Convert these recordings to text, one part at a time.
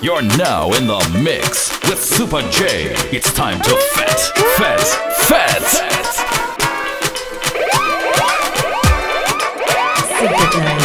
You're now in the mix with Super J. It's time to fet, fet, fet. fet. Super J.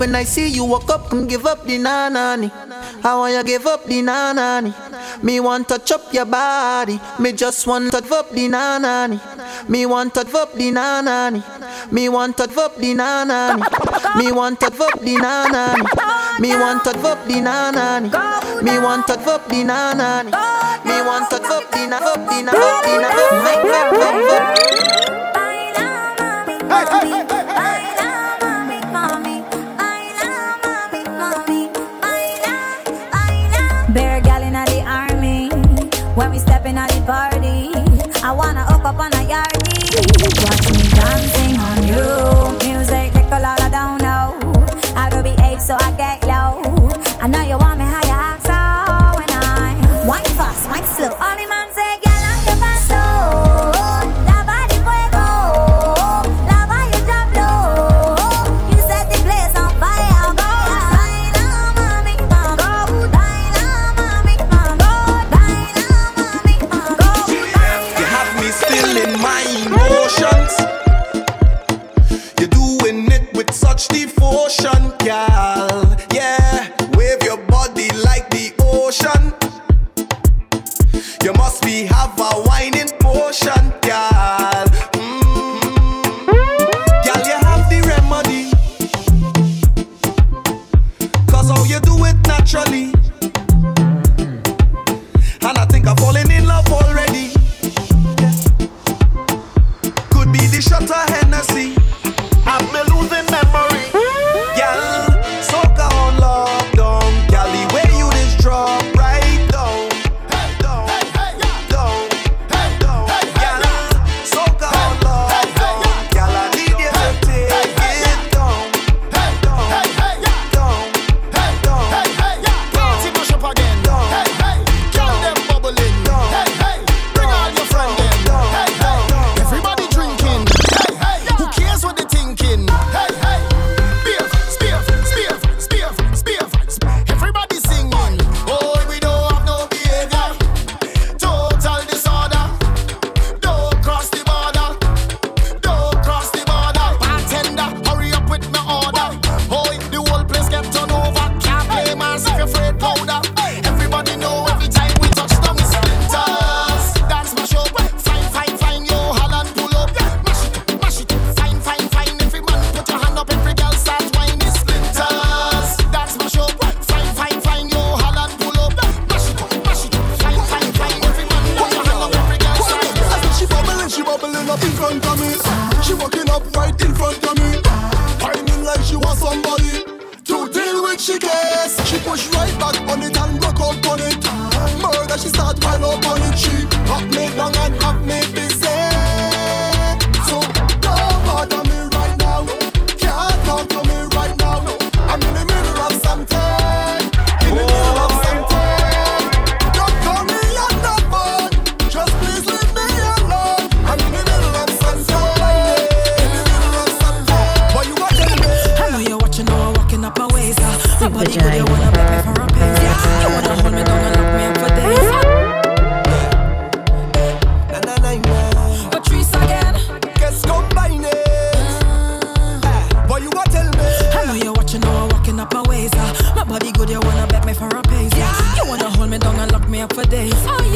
when I see you walk up and give up the nanani. I want you give up the nanani. Me want to chop your body. Me just want to up the nanani. Me want to up the nanani. Me want to up the nanani. Me want to up the nanani. Me want to up the nanani. Me want to up the nanani. Me want to up the nanani. Up the nanani. Hey, hey, hey. Up for days. Oh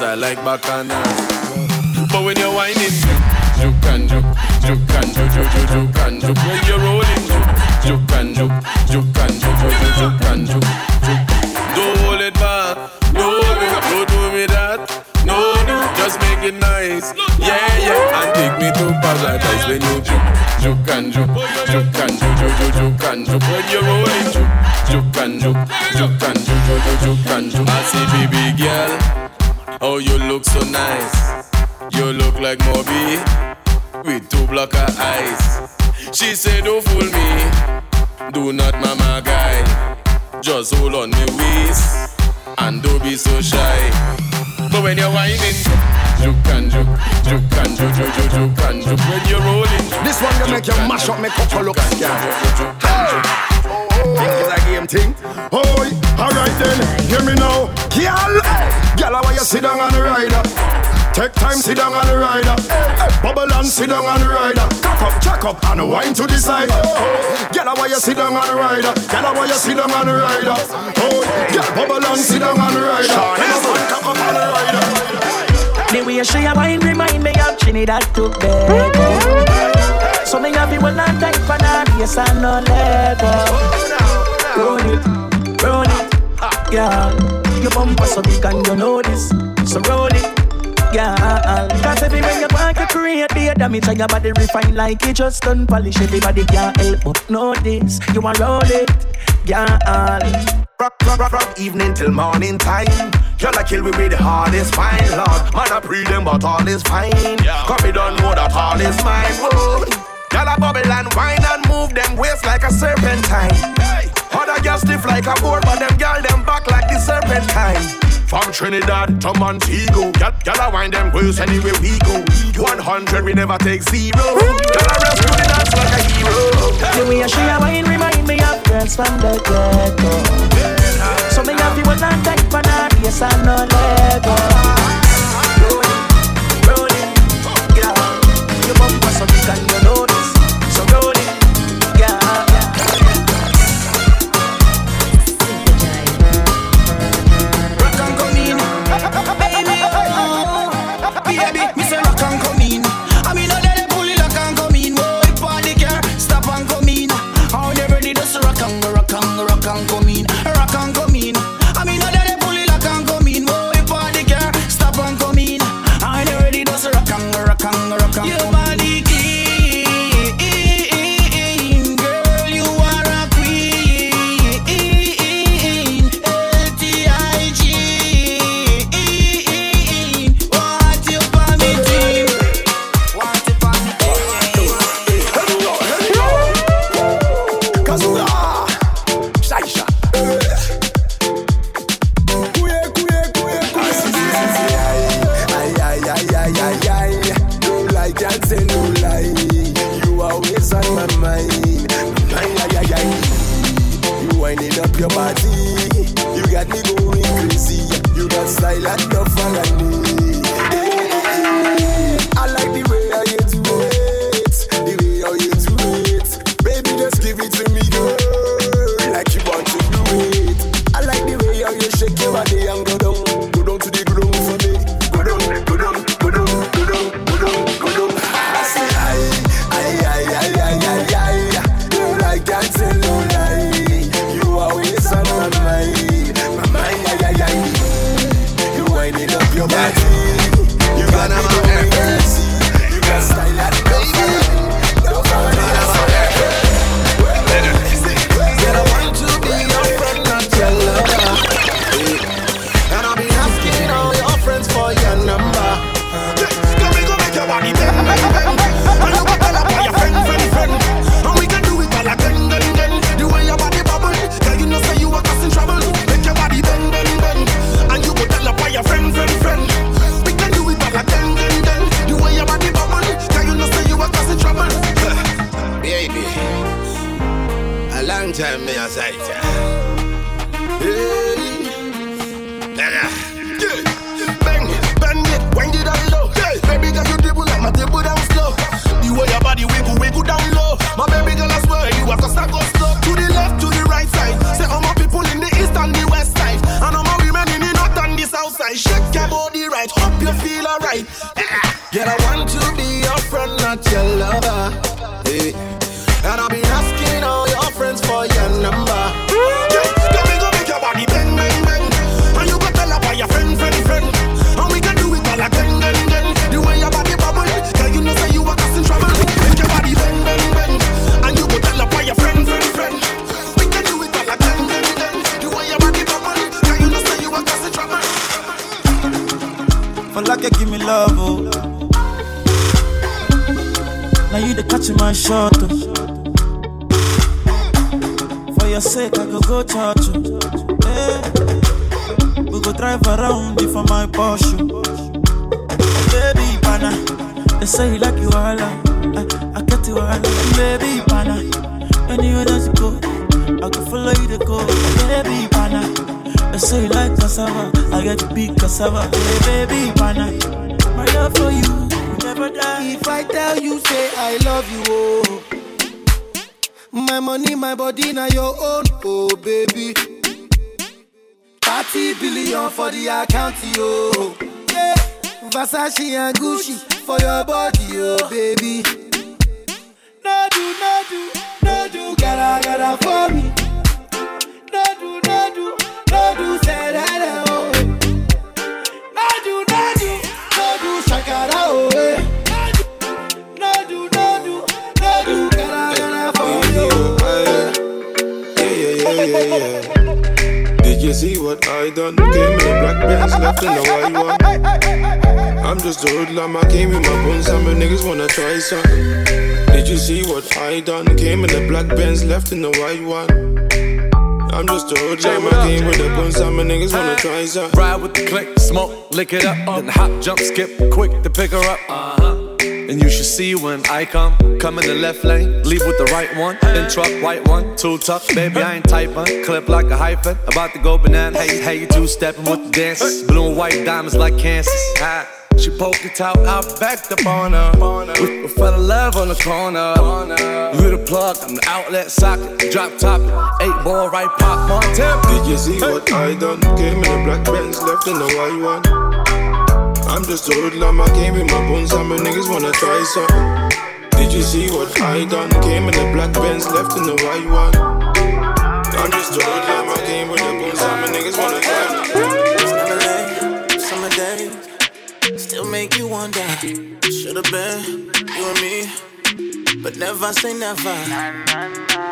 I like back like it just done polish. Everybody can't help but notice. You want roll it, girl. Rock, rock, rock, rock, evening till morning time. Y'all like kill me with the hardest fine, Lord. Man, I pre them, but all is fine. Yeah. Cause me don't know that all is mine. Whoa. Y'all a bubble and wine and move them waist like a serpentine. Hey. Other girls stiff like a board, but them girl them back like the serpentine. From Trinidad to Montego. Y'all, y'all wind them girls anywhere we go. 100, we never take zero. Y'all are rescue the dance like a hero. The way I show your wine remind me of girls from the ghetto. So me have you will not take banana, yes I know Lego. Niggas wanna try something. Ride with the click, smoke, lick it up, then hop, jump, skip, quick to pick her up. Uh-huh. And you should see when I come, come in the left lane, leave with the right one, then truck, white one, too tough, baby, I ain't typing, clip like a hyphen, about to go banana, hey, hey, you two stepping with the dances, blue and white diamonds like Kansas. Ah. She poked it out, I backed up on her. We, we fell in love on the corner. You the plug, I'm the outlet socket. Drop top, eight ball, right pop, Montana. Did you see what I done? Came in a black Benz, left in the white one. I'm just a hoodlum, I came with my buns, and my niggas wanna try something. Did you see what I done? Came in a black Benz, left in the white one. I'm just a hoodlum, I came with the buns, and my niggas wanna try something. Summer days still make you wonder. Should've been you and me, but never say never.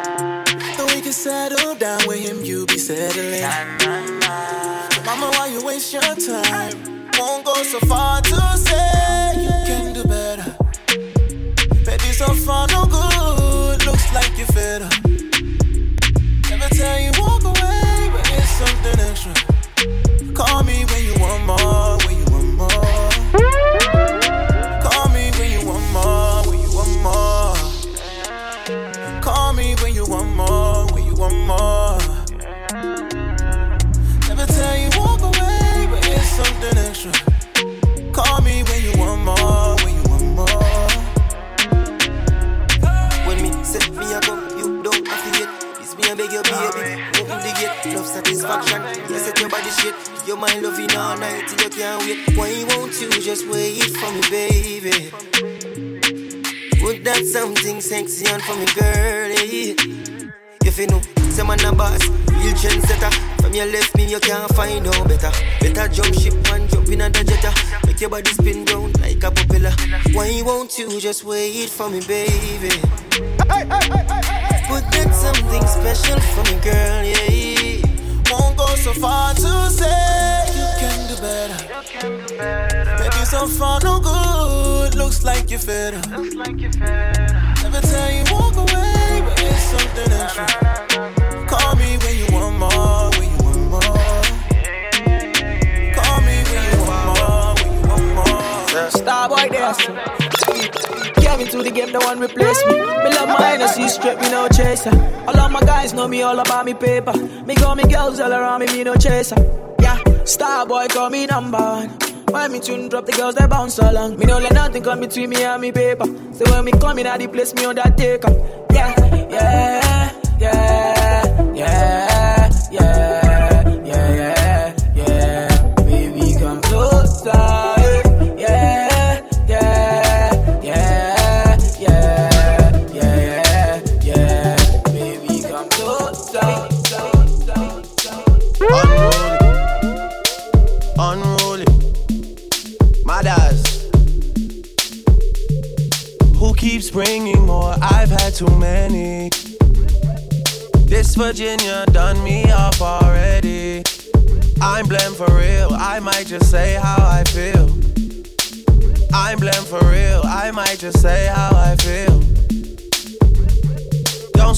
Settle down with him, you be settling. Mama, why you waste your time? Won't go so far to say you can do better. Baby, so far no good. Looks like you fed up. You just wait for me, baby? Put that something special for me, girl, yeah. Won't go so far to say you can do better. Baby, so far no good. Looks like you're fed up. Never the one replace me. Me love my Hennessy straight, me no chaser. All of my guys know me all about me paper. Me got me girls all around me, me no chaser. Yeah, star boy call me number one. When me tune drop, the girls they bounce along. Me no let nothing come between me and me paper. So when me come in, I the place me on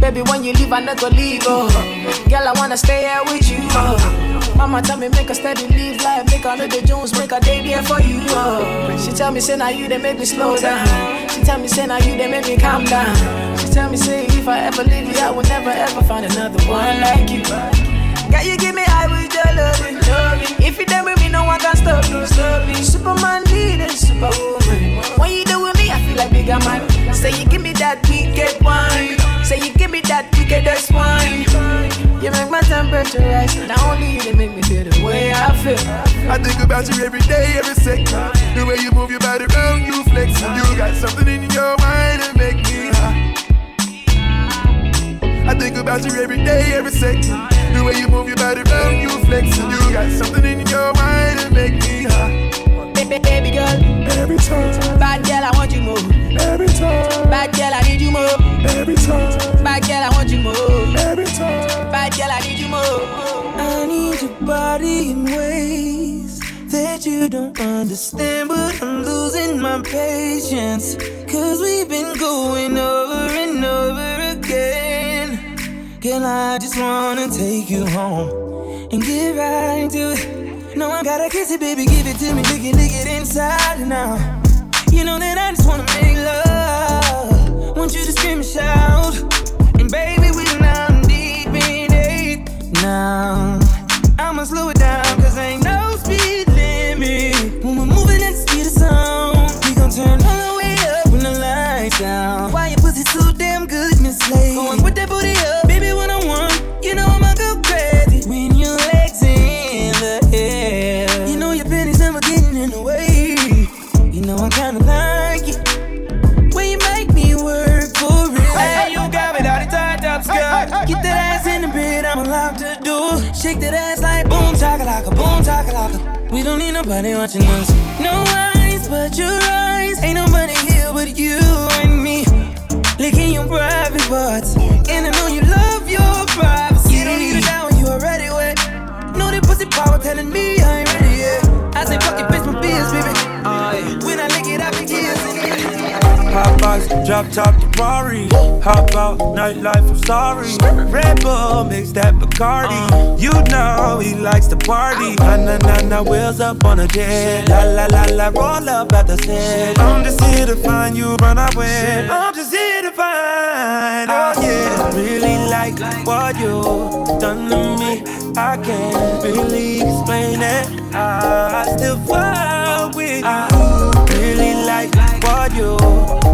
Baby, when you leave, I not go leave. Oh. Girl, I wanna stay here with you. Oh. Mama tell me make a steady leave life, make a little Jones, make a day there for you. Oh. She tell me say now you they make me slow down. She tell me say now you they make me calm down. She tell me say if I ever leave you, I will never ever find another one like you. Girl, you give me high with your loving, loving. If you done with me, no one can stop me, stop me. Superman leading, superwoman. When you do with me, I feel like bigger man. Say you give me that wicked wine. Say you give me that wickedest wine. You make my temperature rise. Not only you, they make me feel the way I feel. I think about you every day, every second. The way you move your body around, you flex. You got something in your mind that make me high. I think about you every day, every second. The way you move your body around, you flex. You got something in your mind that make me high. Baby, girl. Every time. Bad girl, I want you more. Every time. Bad girl, I need you more. Every time. Bad girl, I want you more. Every time. Bad girl, I need you more. I need your body in ways that you don't understand, but I'm losing my patience. Cause we've been going over and over again. Girl, I just wanna take you home and get right to it. No, I gotta kiss it, baby, give it to me, lick it, lick it inside out. You know that I just wanna make love. Want you to scream and shout. And baby, we're now deep in it. Now, I'ma slow it down, cause ain't no speed limit. When we're moving at the speed of sound, we gon' turn all the way up when the lights down. Why your pussy so damn good, Miss Lady? Going with that booty up, Shake that ass like boom chakalaka, boom chakalaka. We don't need nobody watching us. No eyes but your eyes. Ain't nobody here but you and me. Licking your private parts. And I know you love your privacy. You don't need it down, you already wet. Know that pussy power telling me I ain't ready yet. I say fuck your face, my beers, baby. Box, drop top the Rari. Hop out, nightlife, I'm sorry. Red Bull, mix that Bacardi. You know he likes to party. Na na na na, wheels up on a jet. La la la la, roll up at the set. I'm just here to find you, run away. I'm just here to find. Oh yeah, really like what you done to me. I can't really explain it. I still fall with you. Really like what you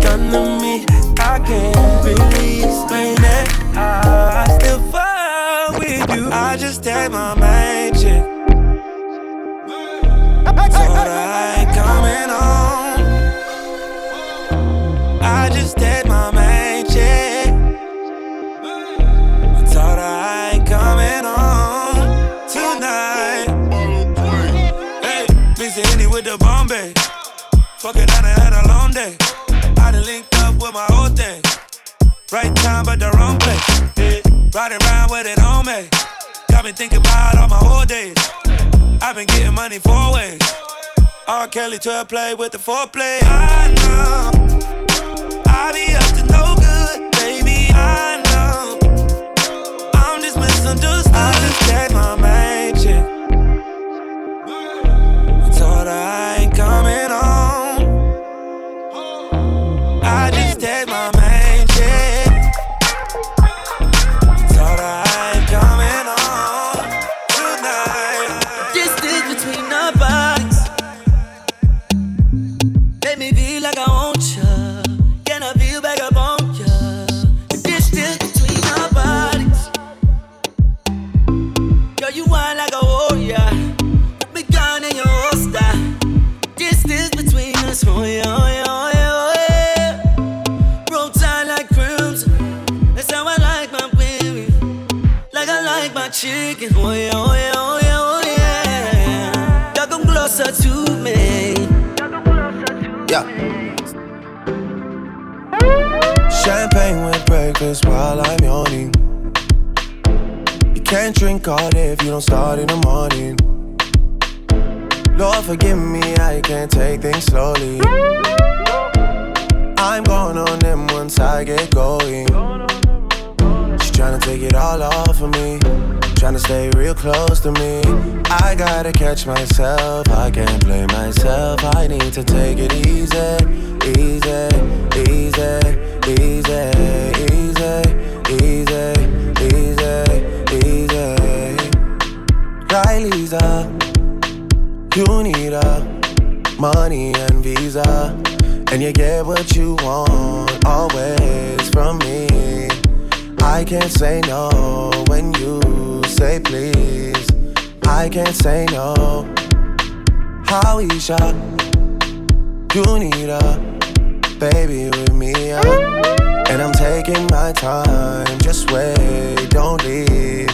done to me. I can't really explain it. I still fall with you. I just take my main chick. Told her I ain't coming home. I just take with the Bombay. Fuck it, I done had a long day. I done linked up with my whole thing. Right time, but the wrong place. Yeah. Riding around with it on me. Got me thinking about all my whole days. I've been getting money four ways. R. Kelly to play with the foreplay. I know. I be my main Champagne with breakfast while I'm yawning. You can't drink all day if you don't start in the morning. Lord, forgive me, I can't take things slowly. I'm going on them once I get going. She's trying to take it all off of me. Trying to stay real close to me. I gotta catch myself. I can't blame myself. I need to take it easy, easy, easy, easy, easy, easy, easy, easy. Riley's up. You need a money and visa, and you get what you want always from me. I can't say no when you say please. I can't say no. Howisha, you need a baby with me, and I'm taking my time. Just wait, don't leave.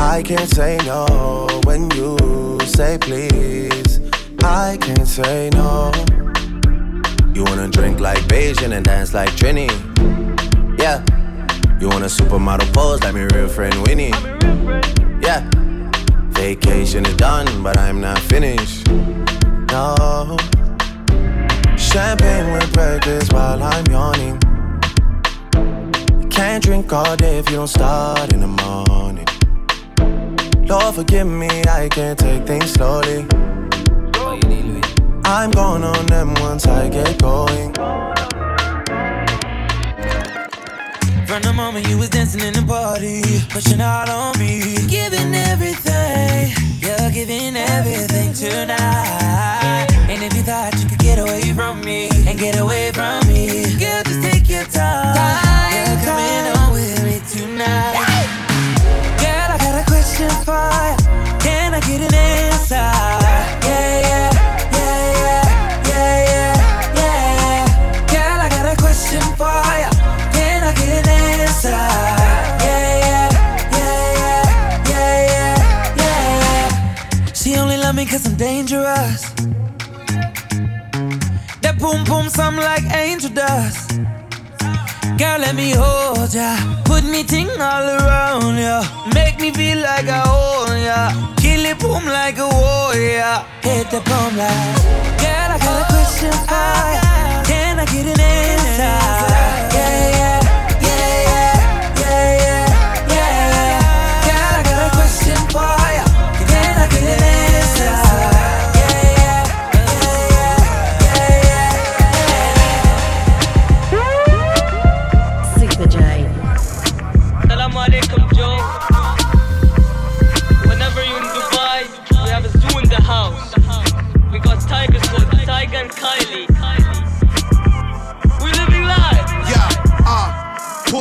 I can't say no when you say please. I can't say no. You wanna drink like Beijing and dance like Trini? Yeah. You want a supermodel pose like my real friend Winnie? Yeah. Vacation is done, but I'm not finished. No. Champagne with breakfast while I'm yawning. Can't drink all day if you don't start in the morning. Lord, forgive me, I can't take things slowly. I'm going on them once I get going. The moment you was dancing in the party, pushing out on me, giving everything, you're giving everything tonight. And if you thought you could get away from me and get away from me, girl, just take your time. You're coming on with me tonight. Girl, I got a question for you. Can I get an answer? Yeah, yeah, dangerous. That boom boom sound like angel dust. Girl, let me hold ya. Put me ting all around ya. Make me feel like I own ya. Kill it boom like a warrior. Hit the boom like. Girl, I got a question for ya. Can I get an answer? Yeah, yeah,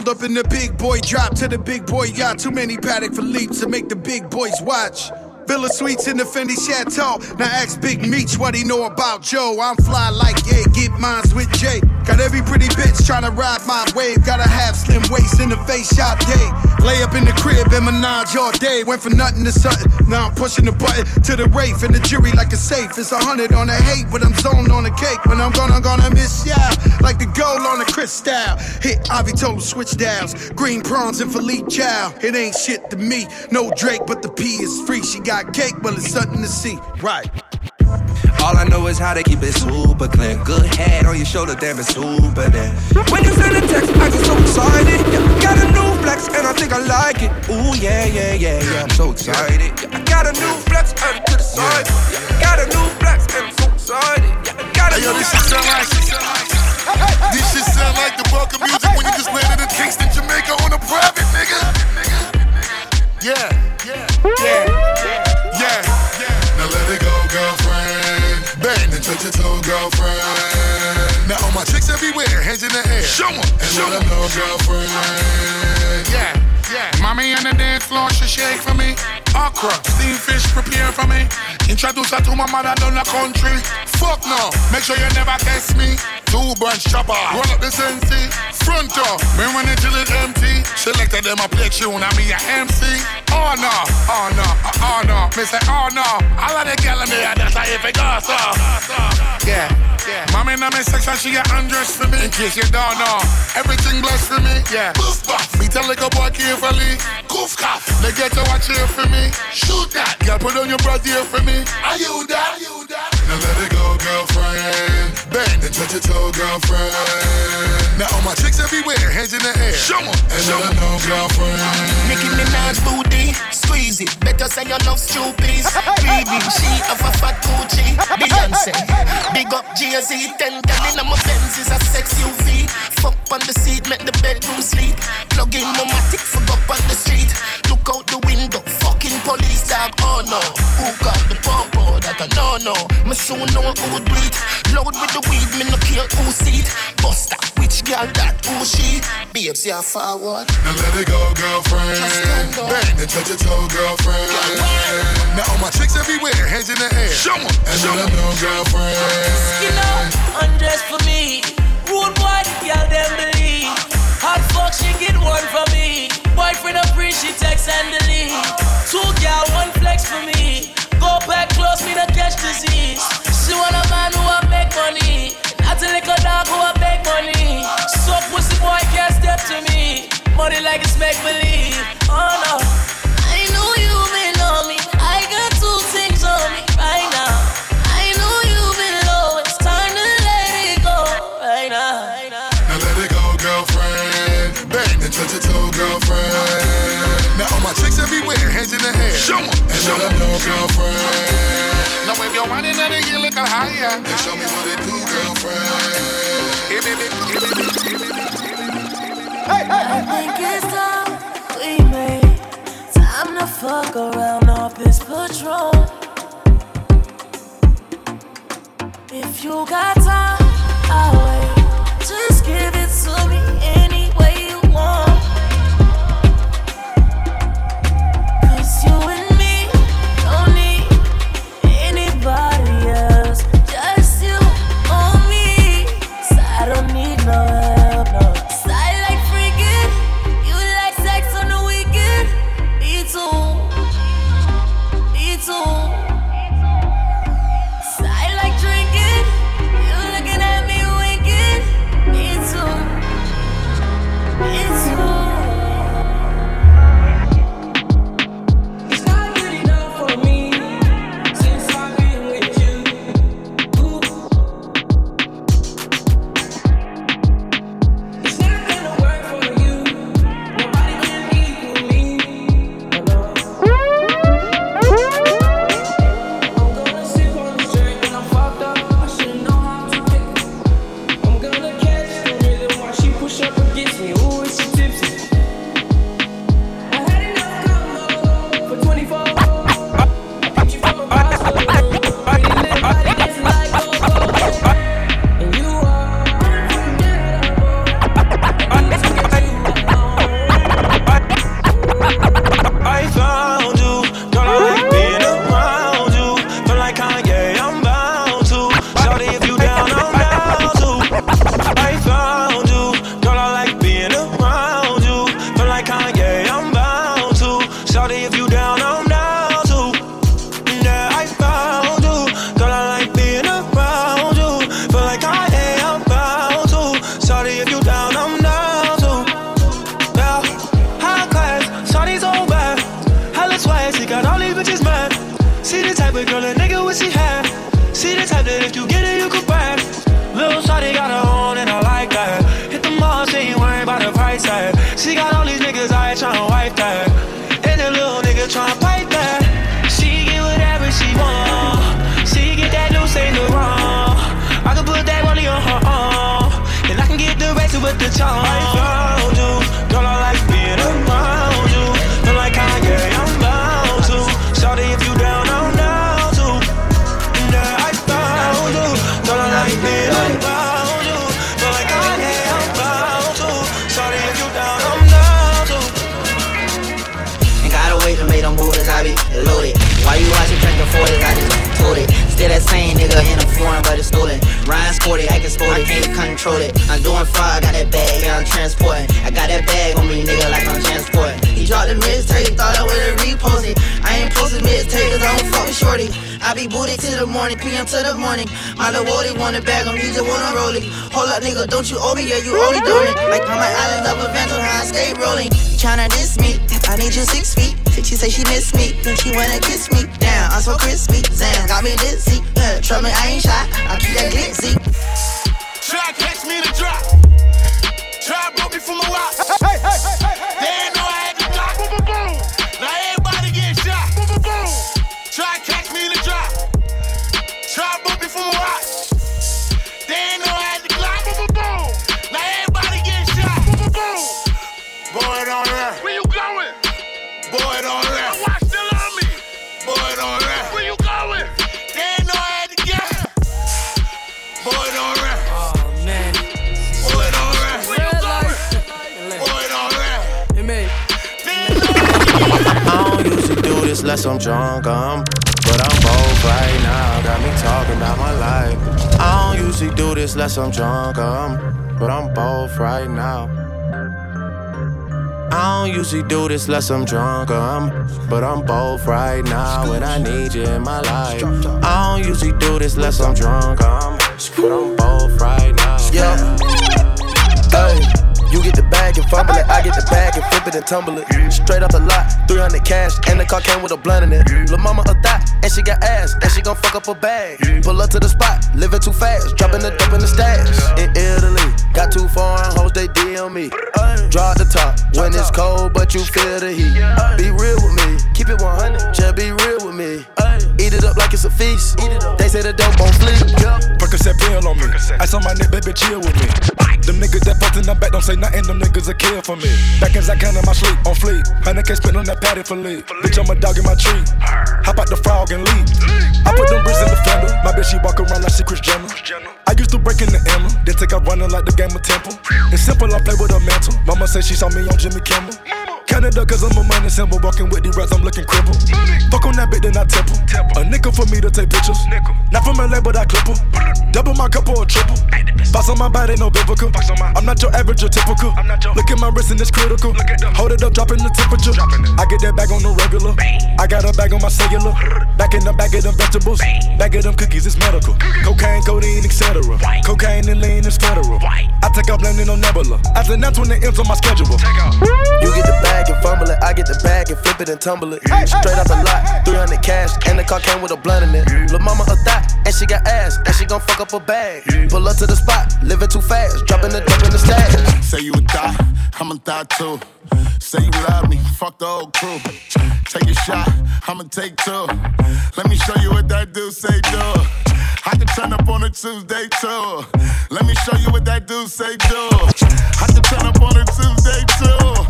up in the big boy drop to the big boy yacht. Too many paddock for leaps to make the big boys watch. Villa Suites in the Fendi Chateau. Now ask Big Meech what he know about Joe. I'm fly like yeah, get mines with Jay. Got every pretty bitch trying to ride my wave. Gotta have slim waist in the face shot day. Lay up in the crib and menage all day. Went from nothing to something. Now I'm pushing the button to the Wraith and the jury like a safe. It's a hundred on the hate, but I'm zoned on the cake. When I'm gonna, gonna miss ya. Like the gold on the crystal. Hit Ivy told switch dials. Green prawns and Philippe Chow. It ain't shit to me. No Drake, but the P is free. She got cake, well, it's something to see. Right. All I know is how to keep it super clean. Good head on your shoulder, damn it's super there. When you send a text, I get so excited. Yeah, got a new flex and I think I like it. Ooh yeah, yeah, yeah, yeah. I'm so excited. Yeah, I got a new flex and to the side. Yeah, got a new flex and I'm so excited. Yeah, got a Hey, yo, new this shit sound like This shit sound like the bulk of music when you just landed in Kingston, Jamaica on a private, nigga. Yeah, yeah, yeah. Now let it go, girlfriend. Bang and touch your toe, girlfriend. Now all my chicks everywhere, hands in the air. Show 'em, and show 'em know, girlfriend. Yeah, yeah. Mommy on the dance floor, she shake for me. Okra, steam fish, prepare for me. Introduce her to my mother down the country. Fuck no, make sure you never test me. Two bunch chopper, roll up the sensi. Front door, me run it till it empty. Selected them a play tune, I me a MC. Oh no, oh no, oh no. Me say oh no. All of the gal in there, that's how if it goes so. Yeah. Yeah. Mommy in my section, she get undressed for me. In case you don't know, everything blessed for me. Yeah. Me tell like a boy carefully. Goof cough. They get to watch here for me. Shoot that. Girl, put on your brassiere for me. Are you that? Are you that? Now let it go, girlfriend. Bend and touch your toe, girlfriend. Now all my chicks everywhere, hands in the air. Show 'em, and show 'em know, girlfriend. Nicki Minaj booty, squeeze it. Better say you love stupid. Baby, she have a fat Gucci. Beyonce, big up Jay-Z. Ten telling I'm a Benz is a sex UV. Fuck on the seat, make the bedroom sleep. Plug in my matic, fuck up on the street. Look out the window, police dog. Oh no, who got the popo? That I no no. Me soon know who would bleed. Load with the weed, me no care who see it. Buster, which girl that who she? Babes, yeah forward. Now let it go, girlfriend. Bend and touch your toe, girlfriend. Now all my chicks everywhere, hands in the air. Show 'em, and show let 'em know, girlfriend. You know, undress for me. Rude boy, the girl them believe. Hot fuck, she get one for me. Boyfriend a free, text and delete. Two girl, one flex for me. Go back close, me to catch disease. She want a man who a make money. Not a little dog who a beg money. So pussy boy can't step to me. Money like it's make believe. Oh no. I know you may know me. Hands in the air. Show 'em, and show let 'em know, girlfriend. Now if you're wanting to get a little higher, Then show me what it do, girlfriend. Hey, baby, hey, hey. I think it's time we made time to fuck around off this patrol. If you got time, I'll do unless I'm drunk, um, but I'm both right now when I need you in my life. I don't usually do this unless I'm drunk, um, but I'm both right now. Yeah. Hey, you get the bag and fumble it. I get the bag and flip it and tumble it. Straight off the lot, 300 cash, and the car came with a blunt in it. Lil' mama a thot, and she got ass, and she gon' fuck up her bag. Pull up to the spot, living too fast, dropping the dope in the stash. In Italy, got two foreign hoes, they DM me. Draw the top when it's cold, but you feel the heat. Be real with me, keep it 100, just be real with me. Eat it up like it's a feast. They say the dope won't sleep. Percocet pill on me. Ice on my neck, baby, chill with me. Them niggas that fucked in the back don't say nothing, them niggas a kill for me. Back as I can in my sleep, on fleek. 100k spent on that patty for lead. Bitch, I'm a dog in my tree. Hop out the frog and leave. I put them bricks in the fender. My bitch, she walk around like she Kris Jenner. I used to break in the Emma, then take out running like the game of Temple. It's simple, I play with a mantle. Mama said she saw me on Jimmy Kimmel. Canada, cause I'm a money symbol. Walking with the rats, I'm looking crippled. Fuck on that bitch, then I temple. A nickel for me to take pictures. Not from LA, but I clip 'em. Double my cup or a triple. Box on my body, no biblical. I'm not your average or typical. Look at my wrist and it's critical. Hold it up, dropping the temperature. I get that bag on the regular. I got a bag on my cellular. Back in the bag of them vegetables. Bag of them cookies, it's medical. Cocaine, codeine, etc. Cocaine and lean is federal. I take off landing on Nebula. After that's when the M's on my schedule. You get the bag and fumble it. I get the bag and flip it and tumble it. Straight off the lot, 300 cash, and the car came with a blunt in it. Lil' mama a thot, and she got ass, and she gon' fuck up her bag. Pull up to the spot, living too fast, dropping the dope in the stash. Say you a thot, I'm a thot too. Say you love me, fuck the whole crew. Take a shot, I'ma take two. Let me show you what that do say do. I can turn up on a Tuesday too. Let me show you what that do say do. I can turn up on a Tuesday too.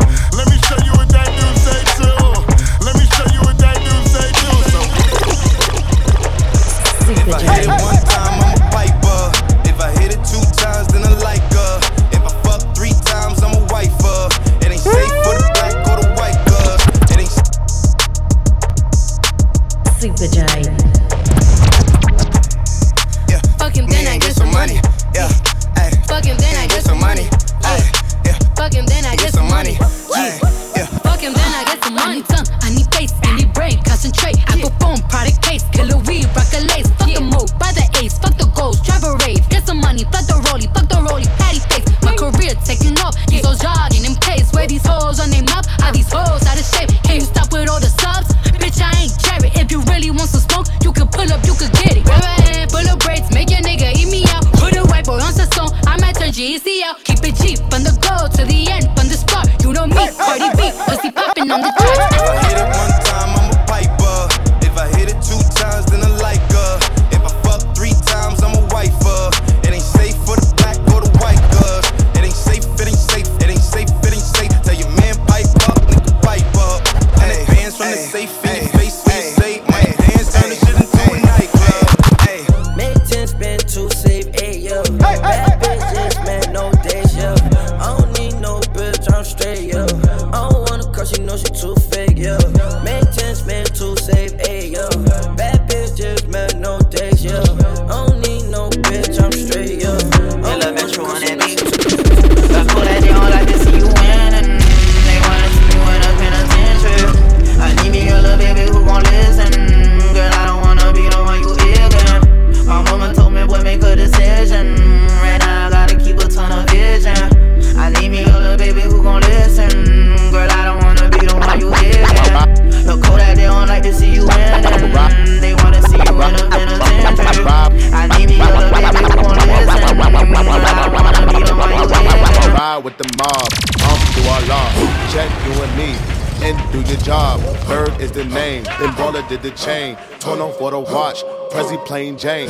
did the chain. Torn off for the watch. Prezi plain Jane.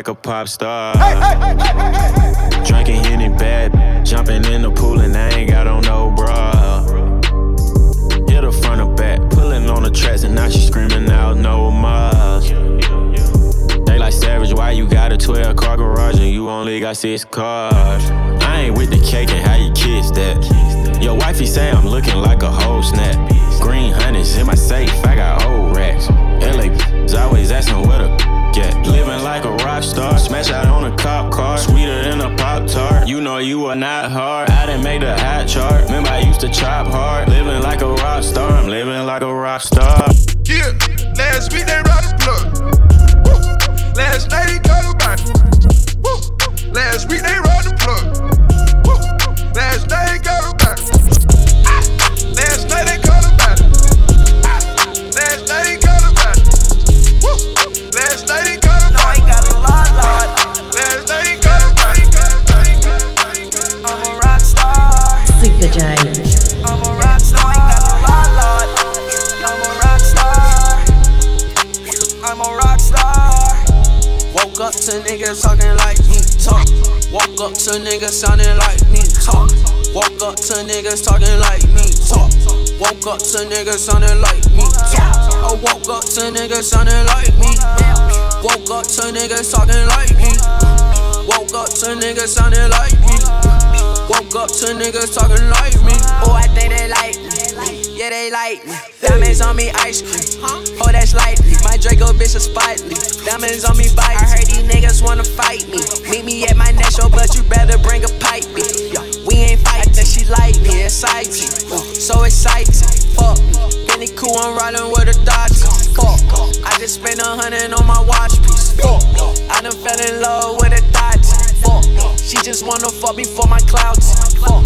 like a pop star. to niggas talking like me. Talk. Woke up to niggas sounding like me. Talk. I woke up to niggas sounding like me. Woke up to niggas talking like me. Woke up to niggas sounding like me. Woke up to niggas talking like me. Oh, I think they like me. Yeah, they like me. Diamonds on me, ice cream. Oh, that's lightly. My Draco bitch is spitely. Diamonds on me, bite. I heard these niggas wanna fight me. Meet me at my next show, but you better bring a pipe, bitch lightly, exciting, uh, so exciting. Fuck me, any cool, I'm riding with the Dodger. Fuck, I just spent a hundred on my watch piece. Fuck, I done fell in love with a Dodger. Fuck, she just wanna fuck me for my clouds. Fuck,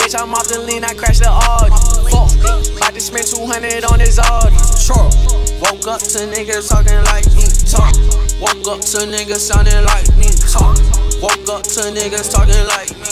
bitch, I'm off the lean, I crashed the Audi. Fuck, About to spend 200 on this Audi. Sure. Woke up to niggas talking like me talk. Woke up to niggas sounding like me talk. Woke up to niggas talking like me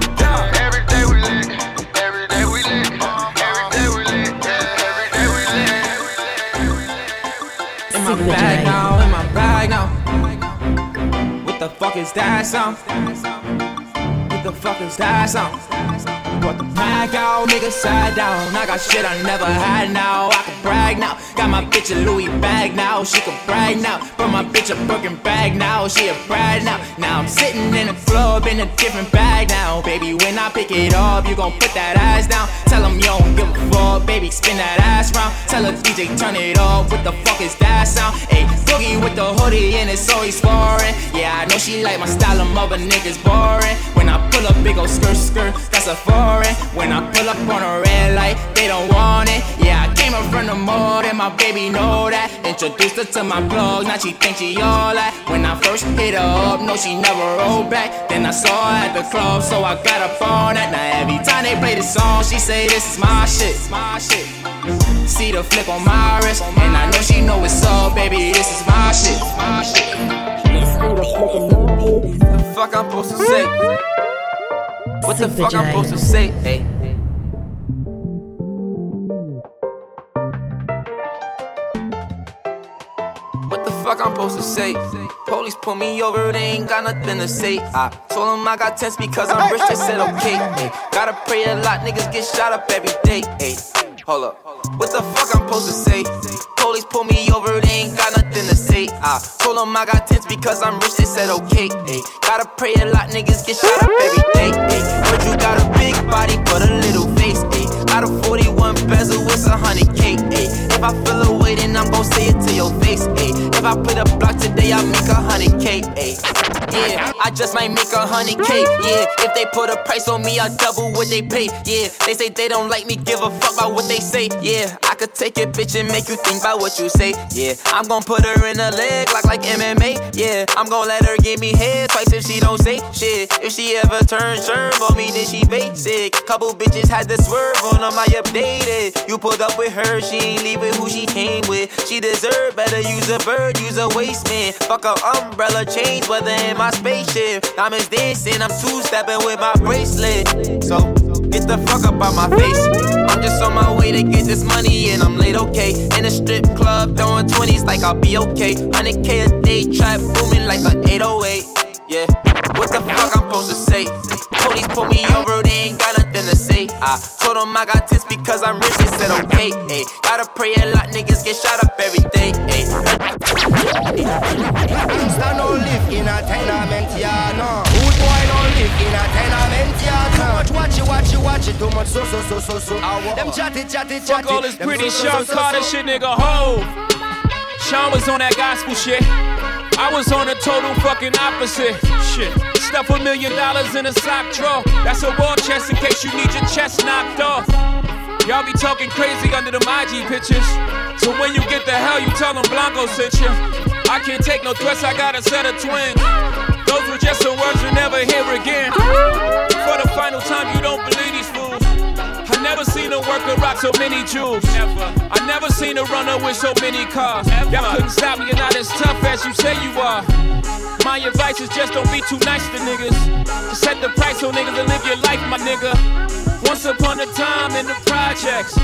Bag now, in my bag now. What the fuck is that sound? What the fuck is that sound? Brought the bag out, nigga side down. I got shit I never had now. I can brag now. Got my bitch a Louis bag now. She can brag now. But my bitch a Birkin bag now. She a bride now. Now I'm sitting in a club in a different bag now. Baby, when I pick it up, you gon' put that ass down. Tell them you don't give a fuck. Baby, spin that ass round. Tell her DJ, turn it up. What the fuck is that sound? Ayy, boogie with the hoodie and it's always foreign. Yeah, I know she like my style, of other niggas boring. When I pull up, big ol' skirt, skirt, that's a foreign. When I pull up on a red light, they don't want it. Yeah, I came up from the mud and my baby know that. Introduced her to my plug, now she think she all that. When I first hit her up, no, she never rolled back. Then I saw her at the club, so I got up on that. Now every time they play the song, she say this is my shit. My shit. See the flip on my wrist, and I know she know it's up, baby. This is my shit. My shit. What the fuck I'm supposed to say? What the fuck I'm supposed to say? Hey. What the fuck I'm supposed to say? Police pull me over, they ain't got nothing to say. I told them I got tense because I'm rich, they said okay. Ay, gotta pray a lot, niggas get shot up every day. Ay, hold up. What the fuck I'm supposed to say? Police pull me over, they ain't got nothing to say. I told them I got tense because I'm rich, they said okay. Ay, gotta pray a lot, niggas get shot up every day. Ay, heard you got a big body, but a little face. Ay, got a 41 bezel, it's a hundred K. If I feel a way, then I'm gon' say it to your face. Ay, if I put a block today, I make a hundred K. Yeah, I just might make a hundred K. Yeah, if they put a price on me, I double what they pay. Yeah, they say they don't like me, give a fuck about what they say. Yeah, I could take your bitch and make you think about what you say. Yeah, I'm gon' put her in a leg like like MMA. Yeah, I'm gon' let her give me head twice if she don't say shit. If she ever turns swerve on me, then she basic. Couple bitches had to swerve on them, I updated. You pulled up with her, she ain't leave who she came with. She deserve better, use a bird, use a waste man. Fuck a umbrella, change weather in my spaceship. Diamonds dancing, I'm two stepping with my bracelet. So, get the fuck up out my face. I'm just on my way to get this money and I'm late, okay. In a strip club, throwing 20s like I'll be okay. 100k a day, trap booming like an 808. Yeah, what the fuck I'm supposed to say? Police pull me over, they ain't got nothing to say. I told them I got tips because I'm rich, they said okay. Ay, gotta pray a lot, niggas get shot up every day. Ay. Gangsta no live in a tenement, yeah, no. Good boy no live in a tenement, yeah, no. Too much watch it, watch it, watch it, too much so, so, so, so, so. Them chatty, chatty, chatty. Fuck all this pretty so, so, Sean so, so, Carter shit, nigga. Ho. Sean was on that gospel shit. I was on the total fucking opposite. Shit. Stuff a million dollars in a sock drawer. That's a war chest in case you need your chest knocked off. Y'all be talking crazy under the IG pictures. So when you get the hell, you tell them Blanco sent you. I can't take no threats, I got a set of twins. Those were just some words you'll never hear again. For the final time, you don't believe these fools. Never seen a worker rock so many jewels. Never. I never seen a runner with so many cars. Y'all couldn't stop me, you're not as tough as you say you are. My advice is just don't be too nice to niggas. To set the price on niggas and live your life, my nigga. Once upon a time in the projects,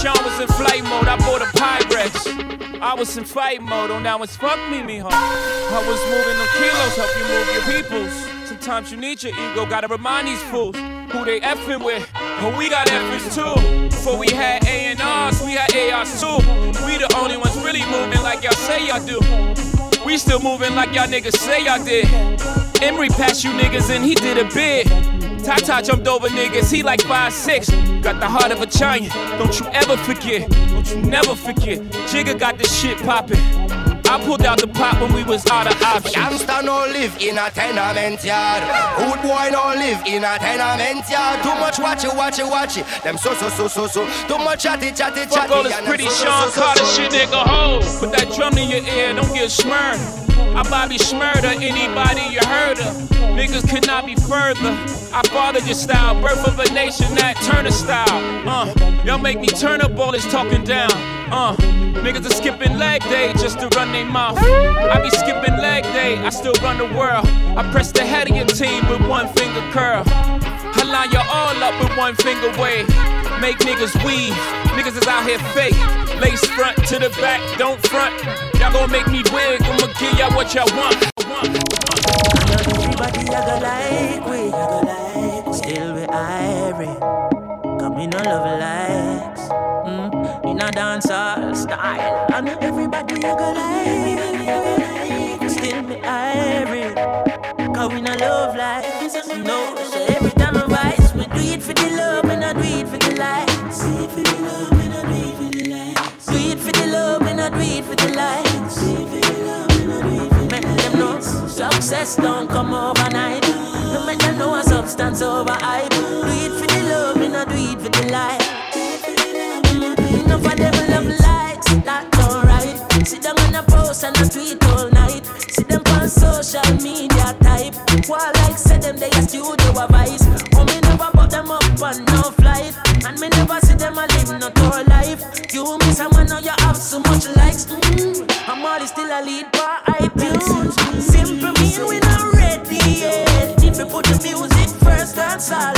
Sean was in flight mode. I bought a Pyrex. I was in fight mode. Oh, now it's fuck me, mijo. I was moving them kilos, help you move your peoples. Sometimes you need your ego, gotta remind these fools who they effing with. But we got effers too. Before we had A&Rs, we had ARs too. We the only ones really moving like y'all say y'all do. We still moving like y'all niggas say y'all did. Emory passed you niggas and he did a bid. Tata jumped over niggas, he like five six. Got the heart of a giant, don't you ever forget. Don't you never forget. Jigga got this shit poppin'. I pulled out the pop when we was out of options. Youngster no live in a tenement yard. Good boy no live in a tenement yard. Too much watch it, watch it, watch it. Them so so so so so. Too much chatty chatty chatty. Fuck all this pretty so, Sean so, so, Carter shit, nigga. Ho! Put that drum in your ear, don't get smurred. I Bobby Shmurda, anybody you heard of. Niggas could not be further. I fathered your style, birth of a nation, Nat Turner style. Uh, y'all make me turn up all this talking down. Uh, niggas are skipping leg day just to run their mouth. I be skipping leg day, I still run the world. I press the head of your team with one finger curl. I line you all up with one finger wave. Make niggas weave. Niggas is out here fake. Lace front to the back, don't front. Y'all gon' make me wig. I'ma give y'all what y'all want. Everybody I go like we, I go like Still we irie Come in no love likes mm, In a dancehall style And everybody I go like Still we irie Cause we no love likes No, so every time We do it for the love and I do it for the likes Do it for the love and I do it for the likes Do it for the love and I do it for the likes Do it for the love and I do it for the Make them know success don't come overnight No make them know a substance over hype Do it for the love and I do it for the light Enough of them love likes, that's alright Sit down on a post and a tweet all night See them on social media type While say them they a studio advice Oh me never put them up on no flight. And me never see them a live no tour life. You me someone now you have so much likes. Mm. I'm always still a lead by iTunes. Simple mean we not ready yet. If we put the music first that's all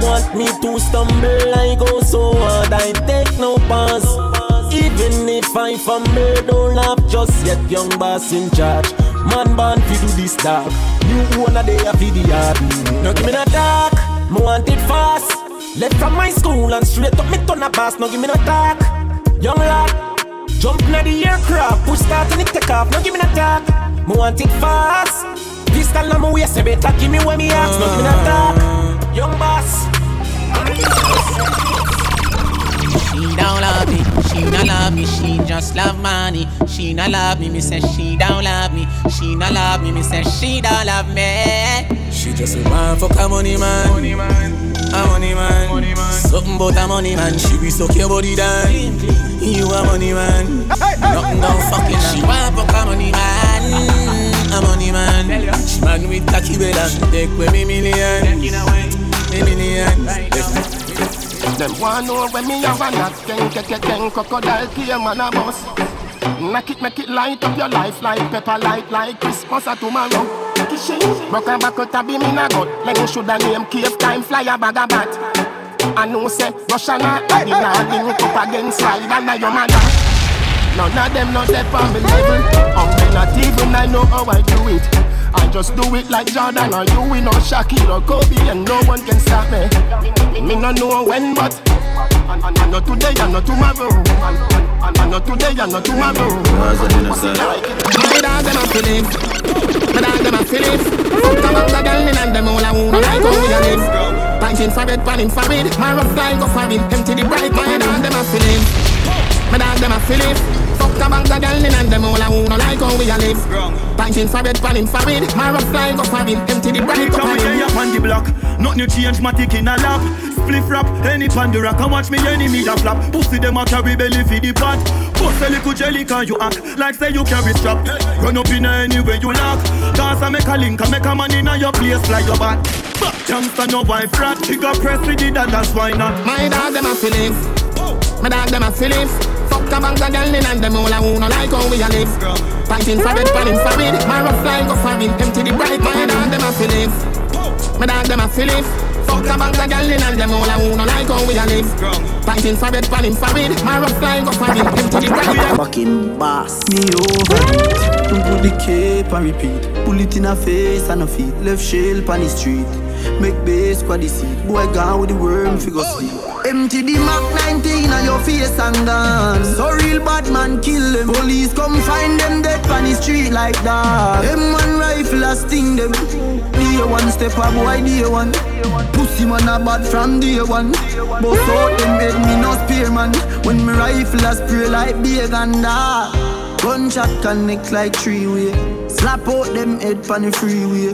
want me to stumble, I go so hard, I take no pass. Even if I fumble, don't laugh just yet, young boss in charge. Man born fi do this dark, you wanna day a fi the yard. No give me no talk, me want it fast. Left from my school and straight up me turn a boss, no give me no talk. Young lad, Jump in the aircraft, push start and it take off. No give me no talk, me want it fast. Pistol on my waist, you better give me what me ask. No give me no talk, young boss. She don't love me, she not love me, she just love money. She not love me, me say she don't love me. She not love me, me say she don't love me. She just a man fuck a money man. Money man. A money man. Money man. Something about a money man. She be suck your body down. You a money man. Nothing gon' fucking She want fuck a money man. A money man. She man with cocky bella. Take away me million. Me million. Them want know when me have a knock Ken, ken, ken, ken, crocodile came man a bus. Knock it, make it light up your life Like pepper light, like Christmas or tomorrow. Broke a back out a beam in a gut. Like you shoulda name cave time fly a bag of bat. I know say Russia not ready now Link up against slide and a your mother. None of them not step on me level. I'm not even I know how I do it. I just do it like Jordan or you, we know Shaquille or Kobe, and no one can stop me. Me no know when, but and not today and not tomorrow. And not today and not tomorrow. My dog them a feeling, my dog them a feeling. Fuck about the girl and them all I wanna like how we a live. Pint infrared, pan infrared, my rough fly go for it. Empty the bright, my dog them a feeling, my dog them a feeling. Fuck the bank the girl and them all I wanna like how we a live. Pint infrared, pan infrared, my rough fly go for it. Empty the bright, for Come it. up on the block. Nothing change, my tick in a lap. Spliff rap, any pan the rock. And watch me enemy a flap. Pussy them a carry belly for the pot. Bust a little jelly can you act like say you carry strap. Run up in any way you lock. Cause I make a link, I make a man in your place, fly your back. Youngster no wife rat, she got president and that's why not. My dog them a feelings, oh. my dog them a feelings. Fuck a bank of girl in and them all a who no like how we a live. Fighting for bed, falling for it. My rough line go for empty the bright. My dog them a feelings, my dog them a feelings. Fuck a bank of girl in and them all a who no like how we a live. Fighting for bed, falling for it. My rough line go for empty the bright. Fucking boss. Me over. Don't put the cape and repeat. Pull it in her face and her feet. Left shell on the street. Make base for the seat. Boy gone with the worm figure sleep. Empty the Mac 19 on your face and gone. So real bad man kill them. Police come find them dead on the street like that. Them one rifle a sting them. Day one step a boy day one. Pussy man a bad from day one. But out them head me no spear man. When me rifle a spray like big and that. Gunshot connect like three way. Slap out them head on the freeway.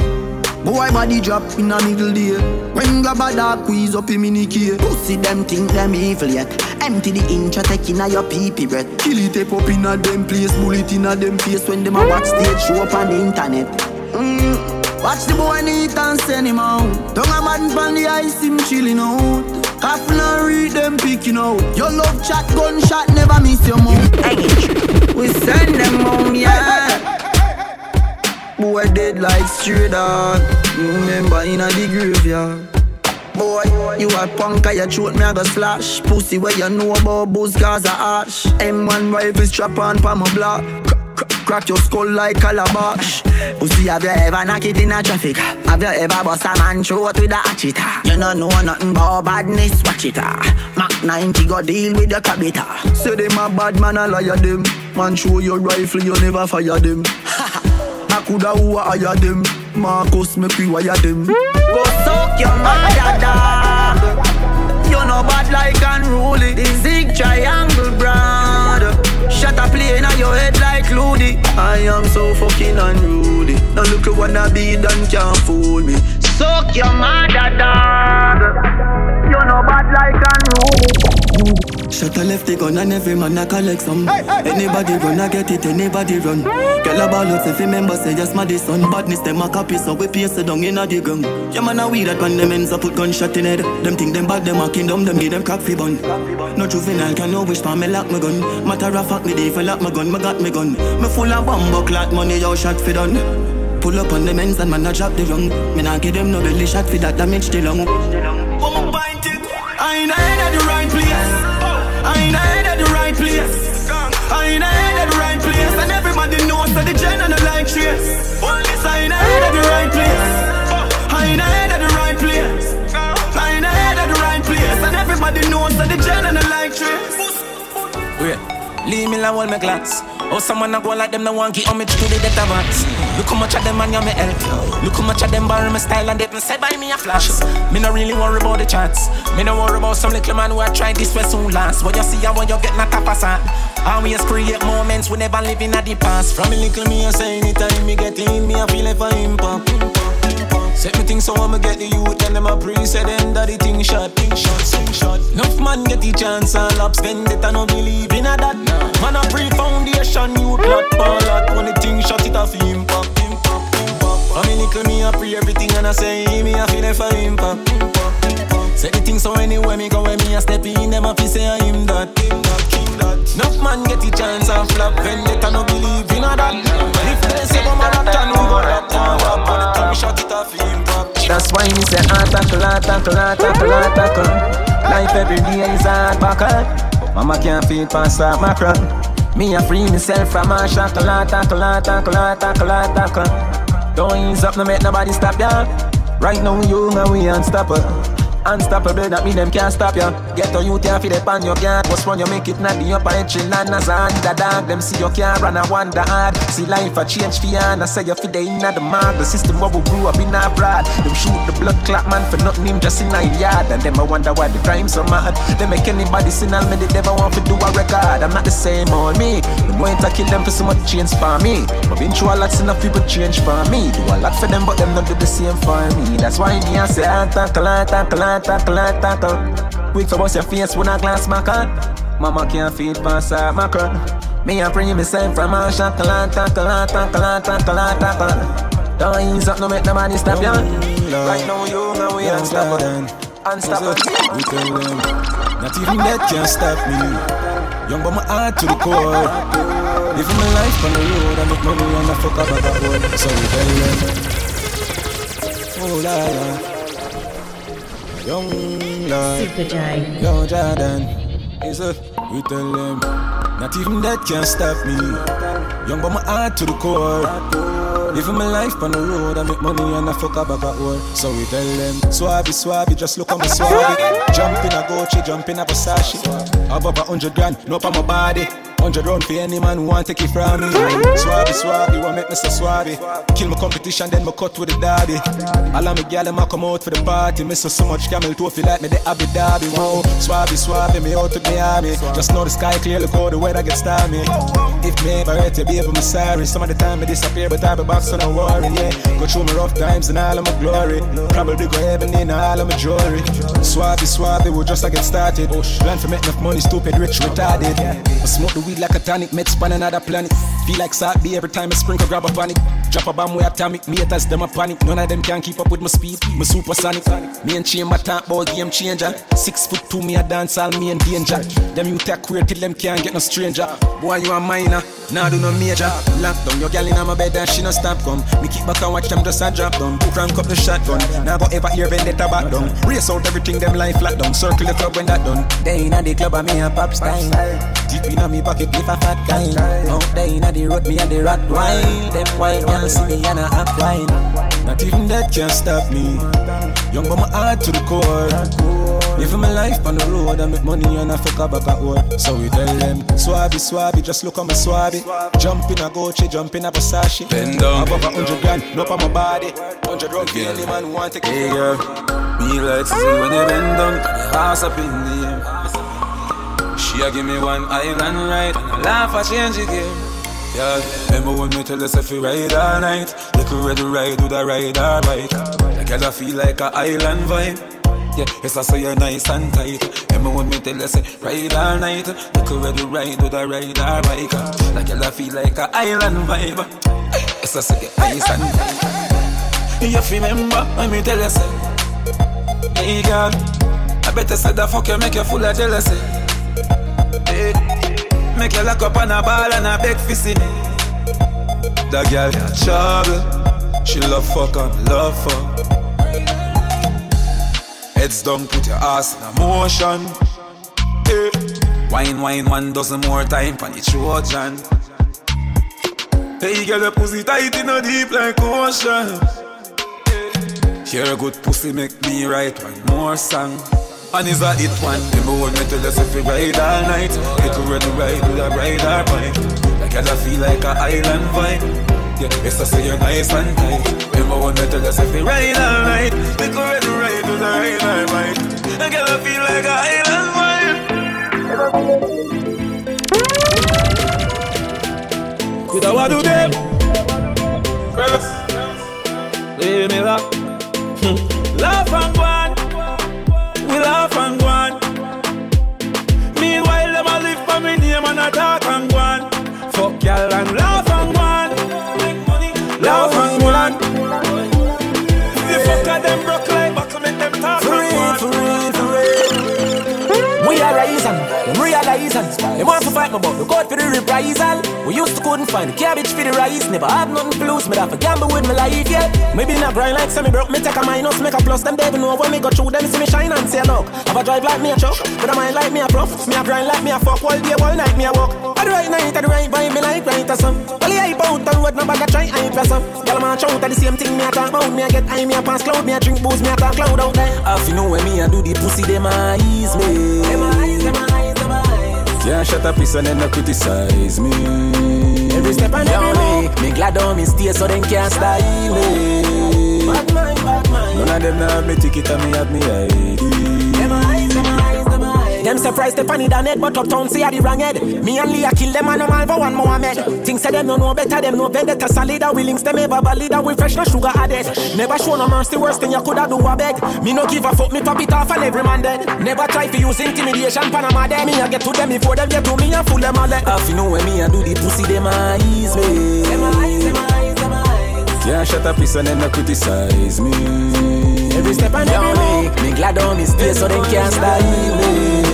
Boy body drop in a middle day. When grab a dog squeeze up him in the key. Pussy them think them evil yet. Empty the inch take in a your pee pee breath. Kill it tape up in a them place. Bullet in a them face when them a watch stage show up on the internet. Mm. Watch the boy neat and send him out. Don't a man from the ice him chilling out. Cough and read them picking out. Your love chat gunshot never miss your mouth. we send them home, yeah. Boy dead like stray dog. Remember in a the graveyard. Boy, you a punk, I throat me I go slash. Pussy where you know about booze cause I ash M1 rifle strap on pa my block. Crack your skull like calabash Pussy have you ever knock it in a traffic? Have you ever bust a man throat with a hatchet You don't know nothing about badness, watch it ah. Mac 90 go deal with the cabita Say them a bad man, I liar them. Man show your rifle, you never fire them coulda who hire them Marcus make we wire them. Go suck your mother You know bad like unruly. The zig triangle brand Shut up plane on your head like Ludi. I am so fucking unruly. Now look at wanna be done can't fool me. Suck your mother dog You know bad like unruly Shut a left the gun and every man a collect some. Anybody run a get it, anybody run. Girl a ball out if you remember say yes my son. Badness them a copy so we paste it down inna the gun. Yeah man a weed that when them ends up put gunshot in head. Them think them bad them a kingdom them give them cock fi bun. No juvenile can no wish for me lock my gun. Matter of fact me dey for lock my gun, me got me gun. Me full of bomb clot money yo shot fi done. Pull up on the men's and man a drop the rung. Me nah give them no belly shot fi that damage the lung. I ain't at the right place. I ain't at the right place. I at the right place. And everybody knows that the gen and the right place. I at the right place. I at the right place. And everybody knows that the gen leave me alone, my glass. Oh, someone a go like them, no one give homage to the death of us. Look how much of them man you me help. Look how much of them borrow my style and they been said by me a flash. Me no really worry about the chance. Me no worry about some little man who a try this way soon last. When you see how when you get not a passer. Always create moments we never live in the past. From a little me I say anytime me get in, me I feel like for impact. Set me things so I'ma get the youth and them a pre say them that the thing shot, thing shot, thing shot. Enough man get the chance and lap spend it I no believe in a that. Man a pre foundation, you plot ball when the thing shot it off impact, impact, impact. From a little me I pre everything and I say me I feel like for impact, impact. Set the thing so anywhere me go when me a step in them a fi say I him that, him. Enough man get the chance and flop vendetta no believe in a that. If they say go marathon we go rap, rap, when the thing shot it off impact. That's why me say ah, attackle, attackle, ah, attackle, ah, attackle. Life every day is hard buckle. Mama can't feed past that macron. Me a free myself from a shackle, attackle, attackle, attackle, attackle. Don't ease up, no make nobody stop ya. Right now you and we unstoppable. Unstoppable, that mean them can't stop ya. Get on you, can't feed up on your. What's wrong, you make it not the upper echelon as a underdog. Them see you can't run and wonder hard. See life a change for ya, and I say you fit the inna the mark. The system where we grew up in our broad. Them shoot the blood clot man for nothing, him just in a yard. And them I wonder why the crime so mad. They make anybody sin and me, they never want to do a record. I'm not the same old me. Them want to kill them for so much change for me. But been through a lot, enough people change for me. Do a lot for them, but them don't do the same for me. That's why me I say, I tackle, ah, tackle, ah, tackle, tackle. Quick for bust your face with a glass maca. Mama can't feed past her macron. Me a bring myself from a shackle, tackle, tackle, tackle, tackle. Don't ease up, no make nobody stop ya. Right now, you and we unstoppable. Unstoppable. We tell them, not even that can stop me. Young but my heart to the core. Living my life on the road, I make money and I fuck up about one. So we tell them, oh la la. Young Lord, Super J. Young Jordan, is a we tell them, not even that can stop me. Young but my heart to the core. Living my life on the road, I make money and I fuck up about war. So we tell them, Swabby, Swabby, just look on my Swabby. Jump in a Gucci, jump in a Versace. Above a hundred grand, no on my body. Hundred round for any man who want take it from me. Swabby, Swabby, want make me so Swabby. Kill my competition, then me cut with the daddy. All of me gal, them a come out for the party. Miss so so much camel toe, feel like me the Abu Dhabi. Wow, Swabby, Swabby, me out me army. Just know the sky clear, look how the weather gets stormy. If me ever hurt you, baby, me sorry. Some of the time me disappear, but I be back, so no worry, yeah. Go through my rough times and all of my glory. Probably go heaven in all of my jewelry. Swabby, Swabby, we just like get started. Plan for make enough money, stupid, rich, retarded. I smoke the weed like a tonic, met span another planet. Feel like salt be every time I sprinkle, grab a panic. Drop a bomb with atomic, me haters, them a panic. None of them can keep up with my speed, my supersonic. Me and chain my talk ball game changer. Six foot two, me a dance all me in danger. Them you take queer till them can't get no stranger. Boy, you a minor, now do no major. Lock down your gal in my bed and she no stop come. Me keep back and watch them just a drop down. Crank up the shotgun. Now go ever hear vendetta back down. Race out everything them life flat down. Circle the club when that done. They inna the club and me a pop style. Deep inna me pocket if a fat guy. Out there inna the road me and the rat wine. Them white girls see me and a act wine. Not even that can stop me. Young but my heart to the core. Living my life on the road, I make money and I fuck up back at work. So we tell them, Swabby, Swabby, just look on my Swabby. Jump in a Gucci, jump in a Versace. Bend down. Above a hundred grand, no on my body. Hundred round any man want to Hey girl, me like to see when you bend down, pass up in the air. She a give me one island ride, and I laugh at change the game. Yeah, remember when me tell us if we ride all night, little red ride with a ride or bike. Like I feel like a island vibe. Yeah, yes I say you're nice and tight. Remember when me tell us ride all night, little red ride with a ride or bike. Like I feel like a island vibe. Yes I say you're nice and tight. You fi remember when me tell you say Hey girl I better say the fuck you make you full of jealousy hey, Make you lock up on a ball and a beg for sin That girl got trouble. She love fuck and love fuck. Heads down put your ass in a motion. Hey. Wine wine one dozen more time Pan the Trojan. Hey girl your pussy tight in a deep like ocean. Eh. Hear a good pussy make me write one more song. And is a hit one. Remember when me tell us if we ride all night. Little red ride with a ride or bike. Like I feel like a island vibe. Yeah, yes I say you're nice and tight. Remember when me tell us if we ride all night. Little red ride with a ride bike. Like I feel like a island vibe. You know what do them? Leave me that. Hmm. laugh realizing. They want to fight me, but look out for the reprisal. We used to couldn't find the cabbage for the rice. Never had nothing to lose, me have to gamble with my life, yeah. Maybe not grind like semi broke, me take a minus, make a plus. Them they know when me go through them, see me shine and say, look. Have a drive like me a truck, but a mind like me a prof. Me a grind like me a fuck, all day, all night me a walk. At the right night, at the right vibe, me like right or some. Only I bout the road, no bag a try, I for some. Girl, man, shout at the same thing, me a talk about. Me a get high, me a pass cloud, me a drink booze, me a talk cloud out there. If you know when me a do the pussy, them eyes me. Them eyes, them eyes. Can't shut up, piece and then no criticize me. Every step and every me glad on me stay so them can't style me. Bad mind, bad mind. None of them now have me ticket and me have me ID. Them. Them surprised the funny than head, but uptown say I the wrong head. Me and Leah kill them and man for one Mohammed. Things say them no know better, them no vendetta solid. We links them ever valid, we fresh no sugar added. Never show no mercy, worst thing you coulda do a beg. Me no give a fuck, me pop it off and every man dead. Never try to use intimidation, Panama dead. Me I get to them before them get to me and fool them all. If you know when me I do the pussy, them eyes me. Them eyes, them eyes, them eyes. Can't shut up, piece and then no criticize me. Every step and every move. Me glad on me stay so they can't style me.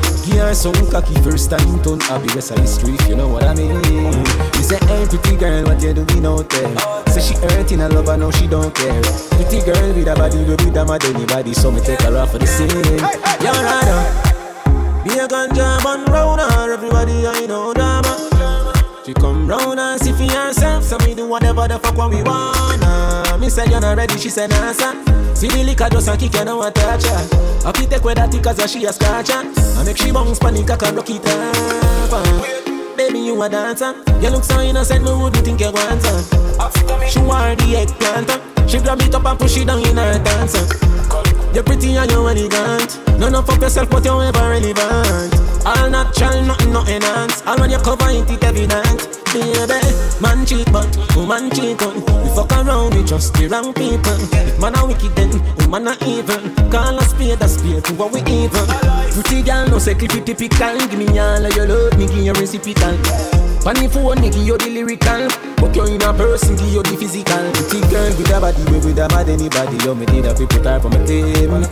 Give her some cocky first time, turn happy rest of history, if you know what I mean. You say, hey, pretty girl, what you doing out there? Say she hurting, I love her, no, she don't care. Pretty girl with a body, baby, with a mad anybody, so me take her off for the scene. You're right, be a ganja man round her, everybody I know drama. She come round and see for herself, so me do whatever the fuck what we wanna. Me say you're not ready, she said nah sir. See the liquor just a kick, you know what touch her. I fit take with that cause she a scratch her. I make she bounce panic, I can rock it up. Baby, you a dancer. You look so innocent, me wouldn't think you want her. She want the eggplant. She grab it up and push it down in her dance. You're pretty and you're elegant. No, no, fuck yourself, but you're ever relevant. All natural, nothing, no enhance. All when you cover it, it evident. Baby, man cheat, but woman cheat on. We fuck around, we trust the wrong people. Man a wicked, then woman a evil. Call a spade a spade to what we evil. Pretty girl, no it typical. Give me all of your love, me give you reciprocal. Funny phone, me give you the lyrical. Put you in a person, give you the physical. Pretty girl with a body, with a mad anybody. Yo, me need a people type on my table.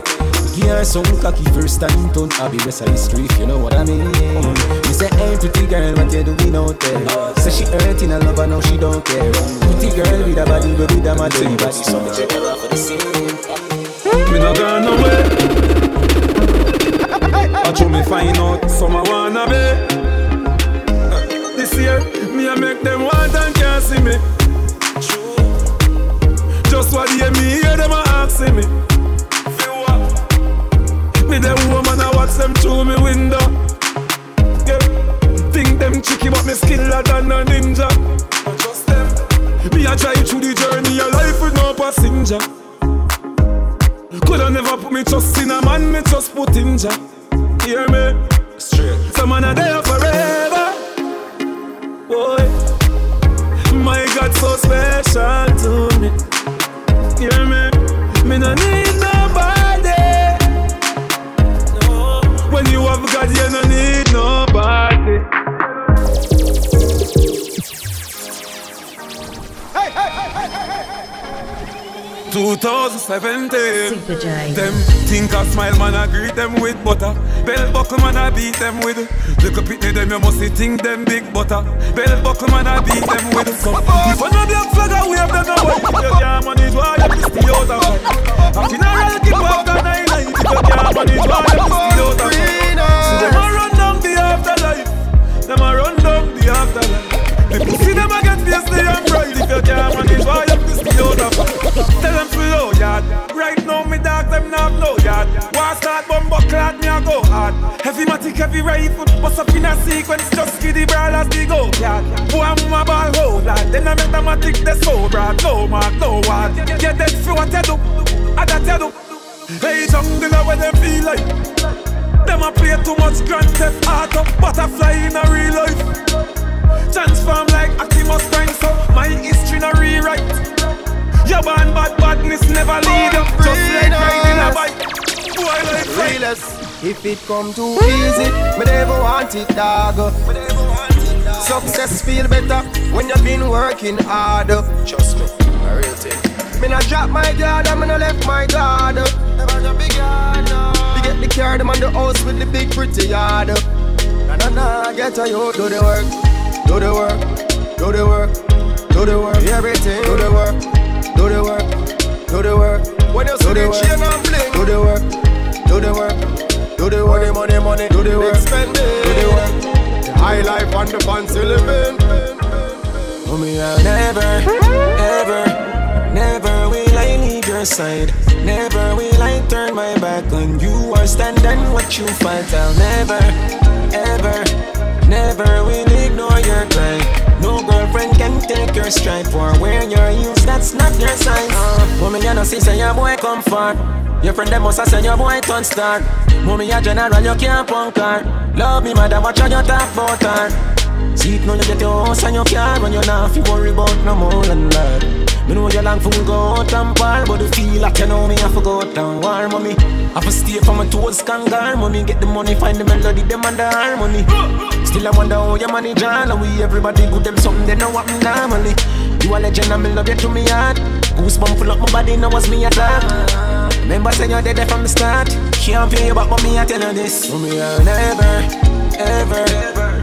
Her some cocky first time, turn happy rest of history, if you know what I mean. You say, hey, pretty girl, what you doing out there? Say she hurting, I love her, now she don't care. Pretty girl with a body, we with a mad anybody. So me take her off for the scene. Me not gone nowhere. I show me find out some I wanna be. This year, me I make them want and can't see me. True. Just what they me hear them a asking me. Me them woman I watch them through me window. Yeah. Think them tricky but me skiller than a ninja. Just them. Me a drive through the journey of life with no passenger. Coulda never put me trust in a man, me just put in ja. Hear me? Straight. Some man are there forever. Boy, my God so special to me. Hear me? Me no need nobody. You have God, you no need nobody. 2017 Them think I smile man I greet them with butter. Bell buckle man I beat them with Little pitney them you must think them big butter. Bell buckle man I beat them with so, If I know black flag I wave them white If you can't manage why you piss the out of fight A funeral keep after nine night If you can't manage why you piss the out of fight So them a run down the afterlife. Them a run down the afterlife. The pussy them a they am bright If you can't manage why you piss the out of Tell them to low yard. Right now, me dog them not no yard. War start bumbo clad, me a go hard. Heavy matic, heavy rifle, bust up in a sequence, just give the brawlers the go yard. Boy, I'm a ball hold lad. Then I make the matic the so broad, no mark, no ward. Get dead for what you do, I that you do. Hey, jungle, where them feel like. Them a play too much Grand Theft Auto, butterfly in a real life. Transform like Optimus Prime, so my history no rewrite. Your born bad badness never lead you Just like riding a bike Boy like Realest, if it come too easy, me never want it, dog. Success feel better when you've been working hard. Trust me, a real thing. Me not drop my guard, and me not left my guard. Never the big yard. You get the car, them on the house with the big pretty yard. Na na na, get a you, do the work, do the work, do the work, do the work, everything, do the work, do the work, do the work. When you see the chain and bling, do the work, do the work, do the work, money, money, do the work, spend it, do the work. The high life and the fancy living. Homie, I'll never, ever, never will I leave your side. Never will I turn my back on you or stand and watch you fight. I'll never, ever, never will your cry. No girlfriend can take your stride for wearing your heels. That's not your size. Uh, woman, you know, see, say your boy come far. Your friend them must have said your boy turn star. Mommy, a general, you can't punk her. Love me, mother, watch how you talk about her. See it now you get your house and your car When you're not fi worry about no more than that Me know you long for go out and bar But the feel like you know me go out and war Mommy, I to stay from my toes kangar Mommy, get the money, find the melody, them and the harmony Still I wonder how you manage all we everybody good them something they know what normally. You a legend and me love you to me heart. Goosebump full up my body, now was me attack Remember say you're dead from the start. Can't pay you back but me I tell you this? For me I never, ever,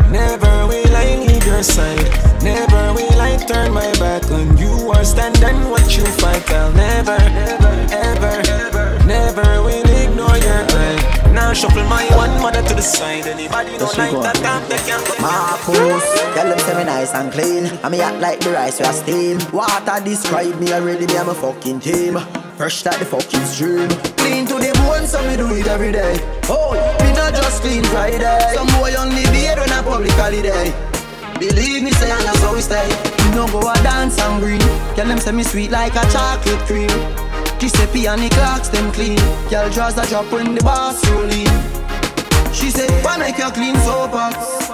never will I leave your side. Never will I turn my back on you Or stand and watch you fight. I'll never, ever, ever, never will ignore your Now shuffle my one mother to the side. Anybody don't like that? Damn they can't Marcus, tell them me nice and clean. And me act like the rice we are steam. Water describe me already, me am a fucking team. Fresh like the fucking stream. Clean to the bone, so me do it every day. Oh, me not just clean Friday. Some boy only beard when a public holiday. Believe me, say that's how we stay. You no go a dance and green. Tell them say me sweet like a chocolate cream Giuseppe and the clocks them clean. Girl draws a drop when the boss rolling She say, why make you clean so pots?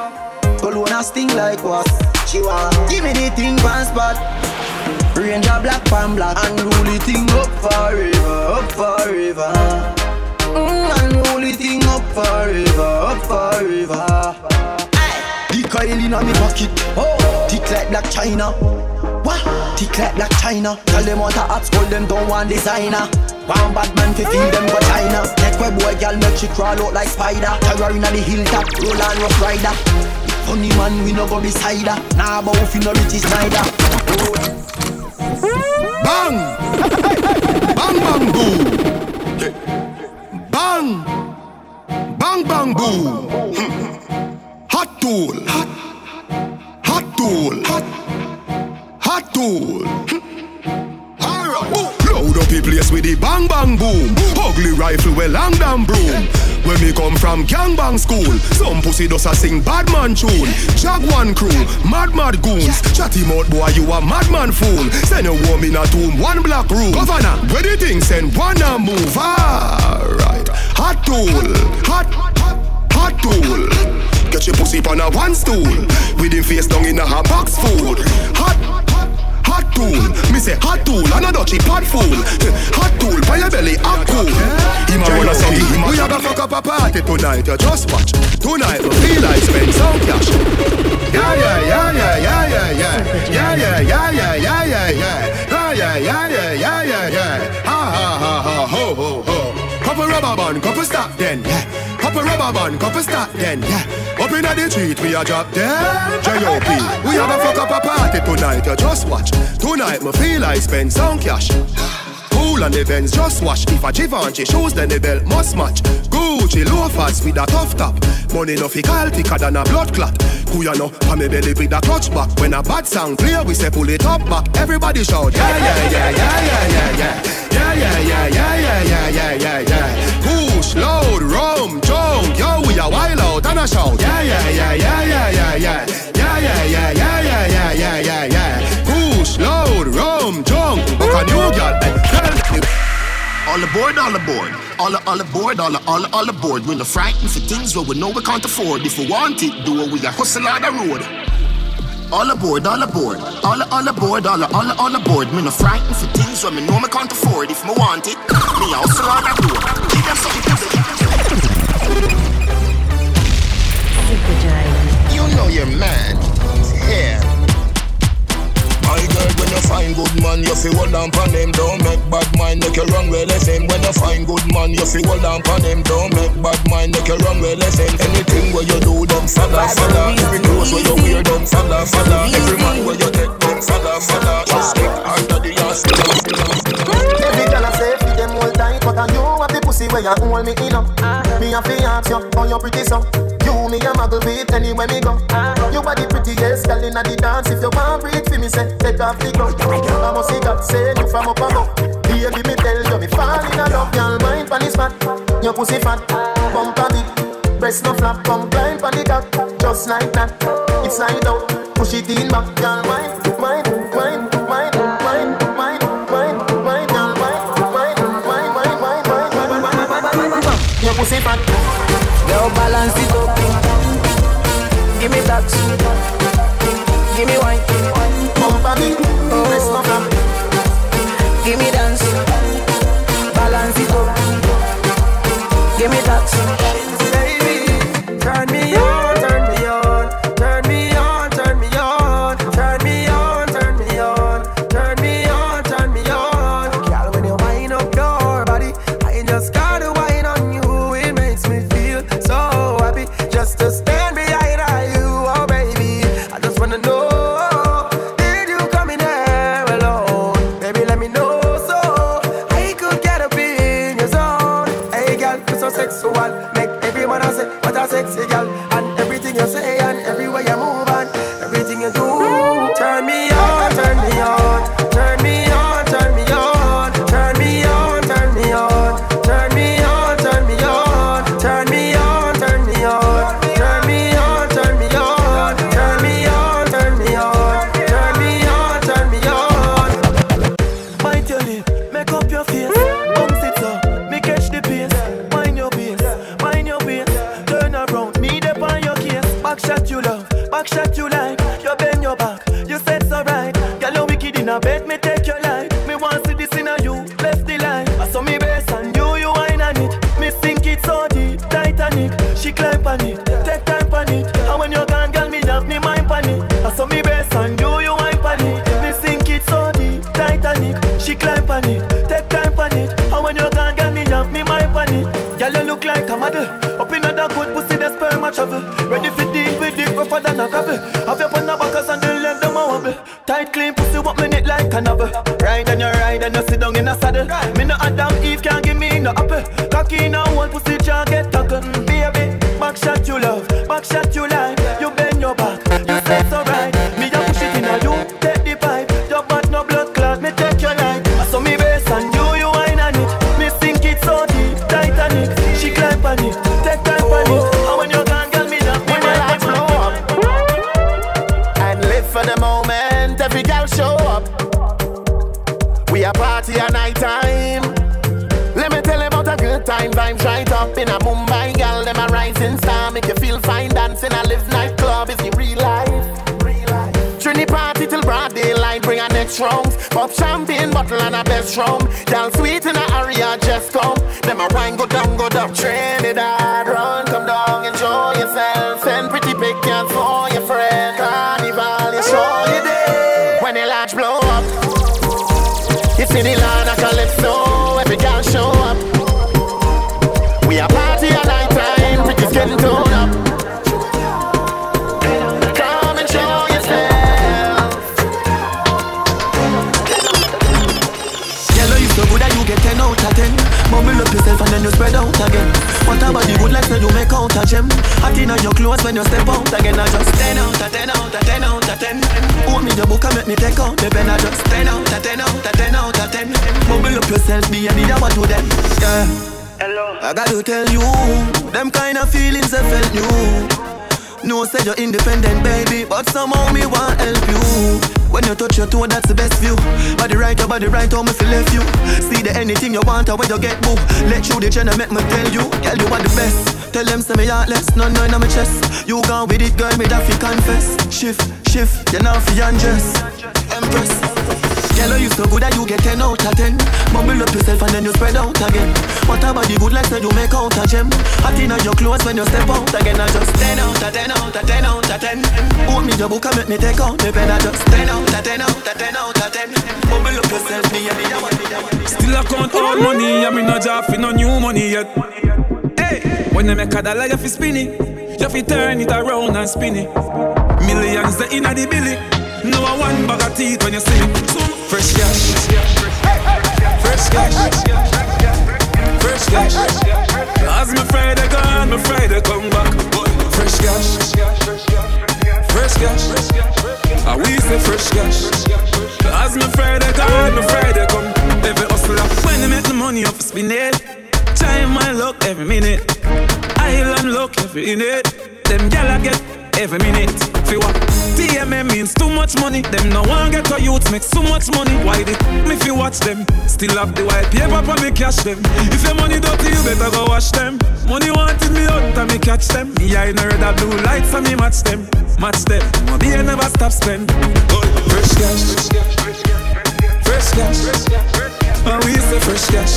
Cologne a sting like what? She want give me the thing pan spot. Ranger black pan black Unruly thing up forever, up forever. Mm, Unruly thing up forever, up forever. The coil in on me pocket. Oh, tick like black China What? Tick like black China Tell them what a hot school, them don't want designer one bad man fi feel them China. Neck where boy gal make she crawl out like spider Terror inna the hilltop, roll on rough rider Funny man, we no go beside her Nah, but if you no rich is neither Bang! Bang bang boom! Bang! Bang bang boom! Hot tool! Hot, hot tool! Hot, hot tool! Load up the place with the bang bang boom. Ugly rifle with long damn broom. When me come from gangbang school, some pussy does a sing bad man tune. Jaguan crew, mad mad goons. Chatty mouth boy, you a madman fool. Send a woman in a tomb, one black room. Governor, where the thing send one a move. Alright, hot tool, hot, hot tool. Get your pussy on a one stool. With him face down in a hot box food. Hot, hot tool. Me say hot tool, and a dutchy pot fool. Hot tool, by your belly, hot cool. Him a wanna say him We a go fuck up a party tonight, you just watch. Tonight we feel like spend some cash. Yeah, yeah, yeah, yeah, yeah, yeah, yeah. Yeah, yeah, yeah, yeah. Ah, yeah, yeah, yeah, yeah, yeah, yeah. Rubber band, couple stop then, yeah. Couple rubber band, couple stop then, yeah. Up inna the street, we a drop dead. J.O.P. We a go fuck up a party tonight, you just watch. Tonight, me feel like spend some cash. Cool on the Benz, just watch. If a Givenchy shoes, then the belt must match. Gucci loafers with a tough top. Money no fi call thicker than a blood clot. Kuya no, pa me belly with a clutch back. When a bad sound clear, we say pull it up back. Everybody shout, yeah, yeah, yeah, yeah, yeah, yeah, yeah. Yeah, yeah, yeah, yeah, yeah, yeah, yeah, yeah, yeah. Push, load, rum, jump, yo, we a wild out and a shout. Yeah, yeah, yeah, yeah, yeah, yeah, yeah. Yeah, yeah, yeah, yeah, yeah, yeah, yeah, yeah, yeah. Push, load, rum, jump, buck a new girl. eh. All aboard, all aboard. All, all aboard, all, all, all aboard. We're not frightened for things where we know we can't afford. If we want it, do it, we a hustle on the road. All aboard, all aboard. All, all aboard, all, all, all aboard. Me not frightened for things where me know me can't afford. If me want it, me a hustle on the road. Give them something. You know your man. Find good man, you feel hold on pon him. Don't make bad mind, make you run with him. When you find good man, you feel hold on pon him. Don't make bad mind, make you run with him. Anything where you do, them follow, follow. Every clothes where you wear, them follow, follow. Every man where you take, them follow, follow. Just stick under the ass. Every girl I say feed them all tight, but I know what the pussy where you hold me in up. Me a fi ask you, how you pretty so? me a muggle with anywhere me go. Uh-huh. You are the prettiest girl inna the dance. If you want breathe for me, say take off the glove. I must see God say you from up above. Baby, me tell you me fall in love. Girl, mind pon his fat, your pussy fat, bumper big, breast no flap, come climb pon the cock, just like that. It's slide out, push it in back, girl, mind, mind, mind, mind. Your pussy fat. Now balance it up give me that. Give me wine. I say, what a sexy girl. And another independent, baby, but somehow me want help you. When you touch your toe, that's the best view. Body right, your body right, how me feel left you. See the anything you want, or when you get boo. Let you the channel, make me tell you, girl, you are the best. Tell them say me heartless, no no in my chest. You gone with it, girl, me that fi confess. Shift, shift, you now fi undress. Empress. Hello, you so good that you get 10 out of 10. Mumble up yourself and then you spread out again. What about the good life that you make out of gem? Hot think your clothes when you step out again. I just 10 out of 10 out of 10 out of 10. Hold me your book and make me take out the pen. I just 10 out of 10 out of 10 out of 10. Mumble up yourself, me and me, me, Still I count all money, I mean, no job, no new money yet. Hey, when they make a dollar, you fi spin it. You fi turn it around and spin it. Millions they inna the billy. No one bag of teeth when you see it. Frisco. Frisco. Frisco. As me afraid I me afraid I come back. I we say As me I me afraid I come. Every hustler when make the money spin it. Time my luck every minute. Island luck every minute. Them gyal get every minute. Fi what? TMM means too much money. Them no one get a youth make so much money. Why they me fi watch them? Still have the white paper for me cash them. If your money dirty, you better go wash them. Money wanted me out and me catch them. Me eye no red blue lights and me match them. Match them. Beer never stop spend. Fresh cash. Fresh cash. And we say fresh cash.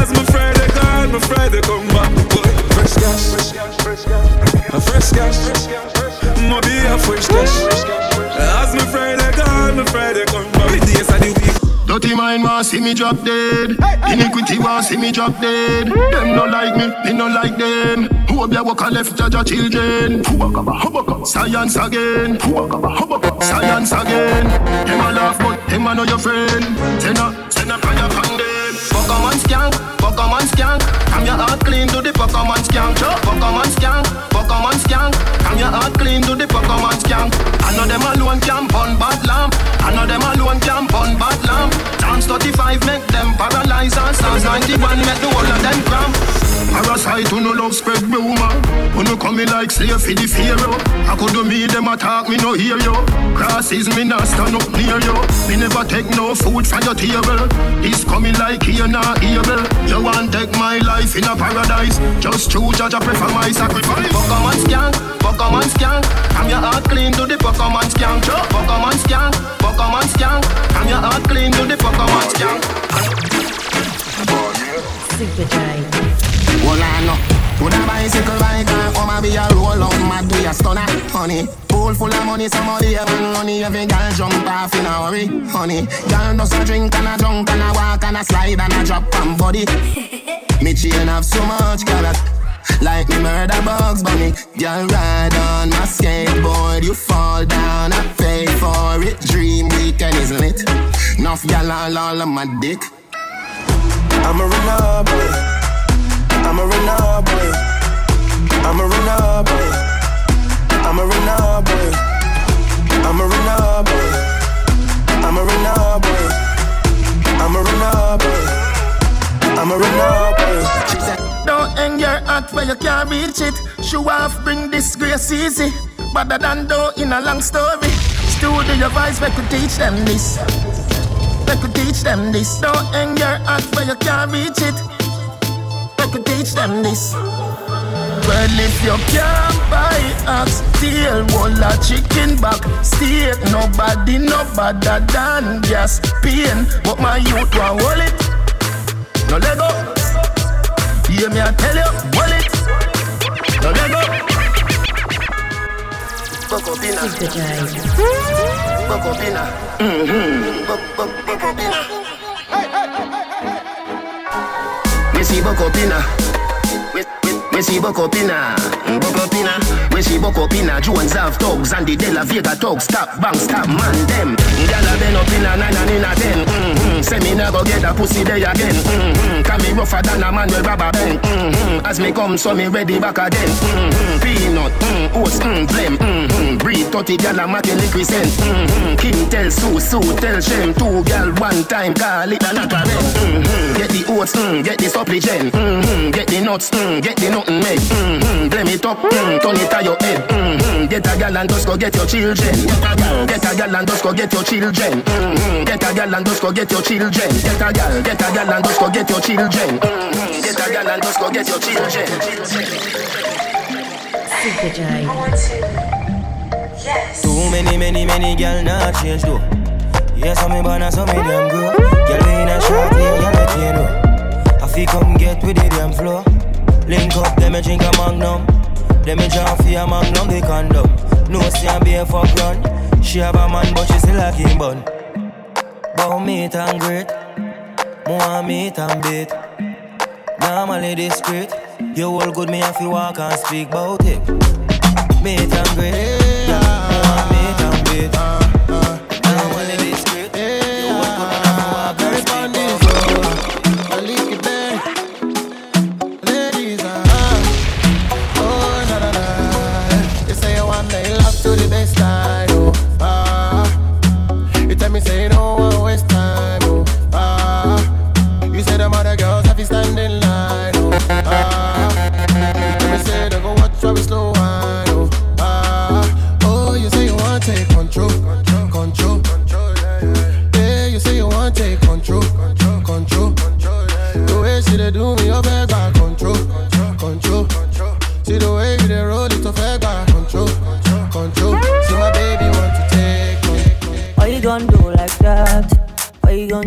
As my Friday call, my Friday come back. Boy, fresh cash. A fresh cash. My be a cash. As my Friday call, my Friday come back. With days of week. Dirty mind want see me drop dead. Iniquity want see me drop dead. Them no like me, me no like them. Who up your walk and left judge your children? Science again. Science again. Them a laugh but them a know your friend. Send a send a fire from them. Fuck a man skank, fuck a man skank. I'm your heart clean to the man skank. Man skank, man skank. I'm your heart clean to the man skank. I know them alone can burn bad lamp. I know them alone can burn bad lamp. Psalms 35 make them paralyze and Psalms 91 make the whole of them cramp. Parasite who no love spread rumor. Who no coming like slave for the pharaoh. I could do me them attack me no hear you. Crosses me not stand up near you. Me never take no food from your table. This coming like here now evil. You want take my life in a paradise. Just true judge I prefer my sacrifice. Fuck a man skank, fuck a man skank. I'm your heart clean to the fuck a man skank. Fuck a man skank, fuck a man skank. I'm your heart clean to the fuck a man skank. Super J. Hold on no. Put a bicycle bike and come and be a roll out mad do a stunner, honey. Pool full of money, somebody have money. Every girl jump off in a hurry, honey. Girl does a drink and a drunk and a walk and a slide and a drop on body. me chain have so much carrot. Like me murder bugs bunny Girl ride on my skateboard You fall down, I pay for it Dream weekend, isn't it? Enough y'all all, all on my dick I'm a runner boy. Disgrace easy. Better than though in a long story. Studio voice, we could teach them this. We could teach them this. Don't hang your hat where you can't reach it. We could teach them this. Well, if you can't buy ox tail, wall a chicken back, steak, nobody no better than gas pain. But my youth want it, no let go. Hear me, I tell you, it, no let go. Bocopina. Bocopina. Bocopina. Missy Bocopina inna, mm-hmm. buck, up. We see buck up inna. We, we, we see buck up up inna. Jones have thugs and the De La Vega thugs. Stop, bang, stop, man, them. Gyal a been up inna nine and inna ten. Mm-hmm. Say me go get a pussy day again. Mm-hmm. Can me rougher than a man with rubber band. Mm-hmm. As me come, so me ready back again. Mm-hmm. Peanut, mm, oats, mm, blem. Mm-hmm. Breed 30 gyal a making liquid cent. Mm-hmm. King tell Sue, Sue tell Shem. Two gyal one time, call it a not a. Mm-hmm. Get the oats, mm, get the supplicant. Mm-hmm. Get the nuts, mm, get the nothing made. Mm-hmm. Blame it up, mm, turn it to your head. Mm-hmm. Get a gal and just go get your children. Get a gal, get a gal and just go get your children. Mm-hmm. Get a gal and just go get your children. Get a gal, get a gal and just go get your children. Mm-hmm. Get a gal and just go get your children. Super J. Too many, many, many girl not change though. Yes, I'm a banana, so me damn grow. Girl in a short hair, girl I can't know. I feel come get with the damn flow. Link up, them a drink a magnum. Them a jump for a magnum, they condom. No see a be a fuck run. She have a man, but she still a king bun. Bow meat and great. More meat and bait. Normally discreet. You all good, me have to walk and speak about it. Meat and great. More meat and bait.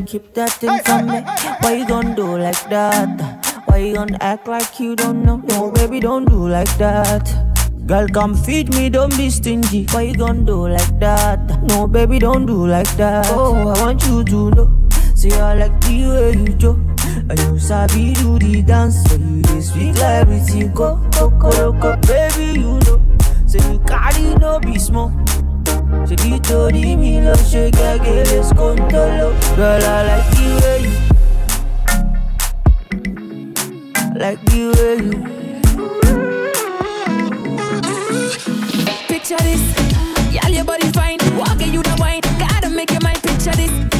keep that thing from me? Why you gon' do like that? Why you gon' act like you don't know? No, baby, don't do like that. Girl, come feed me, don't be stingy. Why you gon' do like that? No, baby, don't do like that. Oh, I want you to know. Say I like the way you do. And you sabi do the dance. So you dey speak like everything. Go, go, go, go, baby, you know. Say you carry no be small. She be to the me love, she can get this control Girl, I like the way you Like the way you Picture this, y'all your body fine. Walking you the wine, gotta make your mind picture this.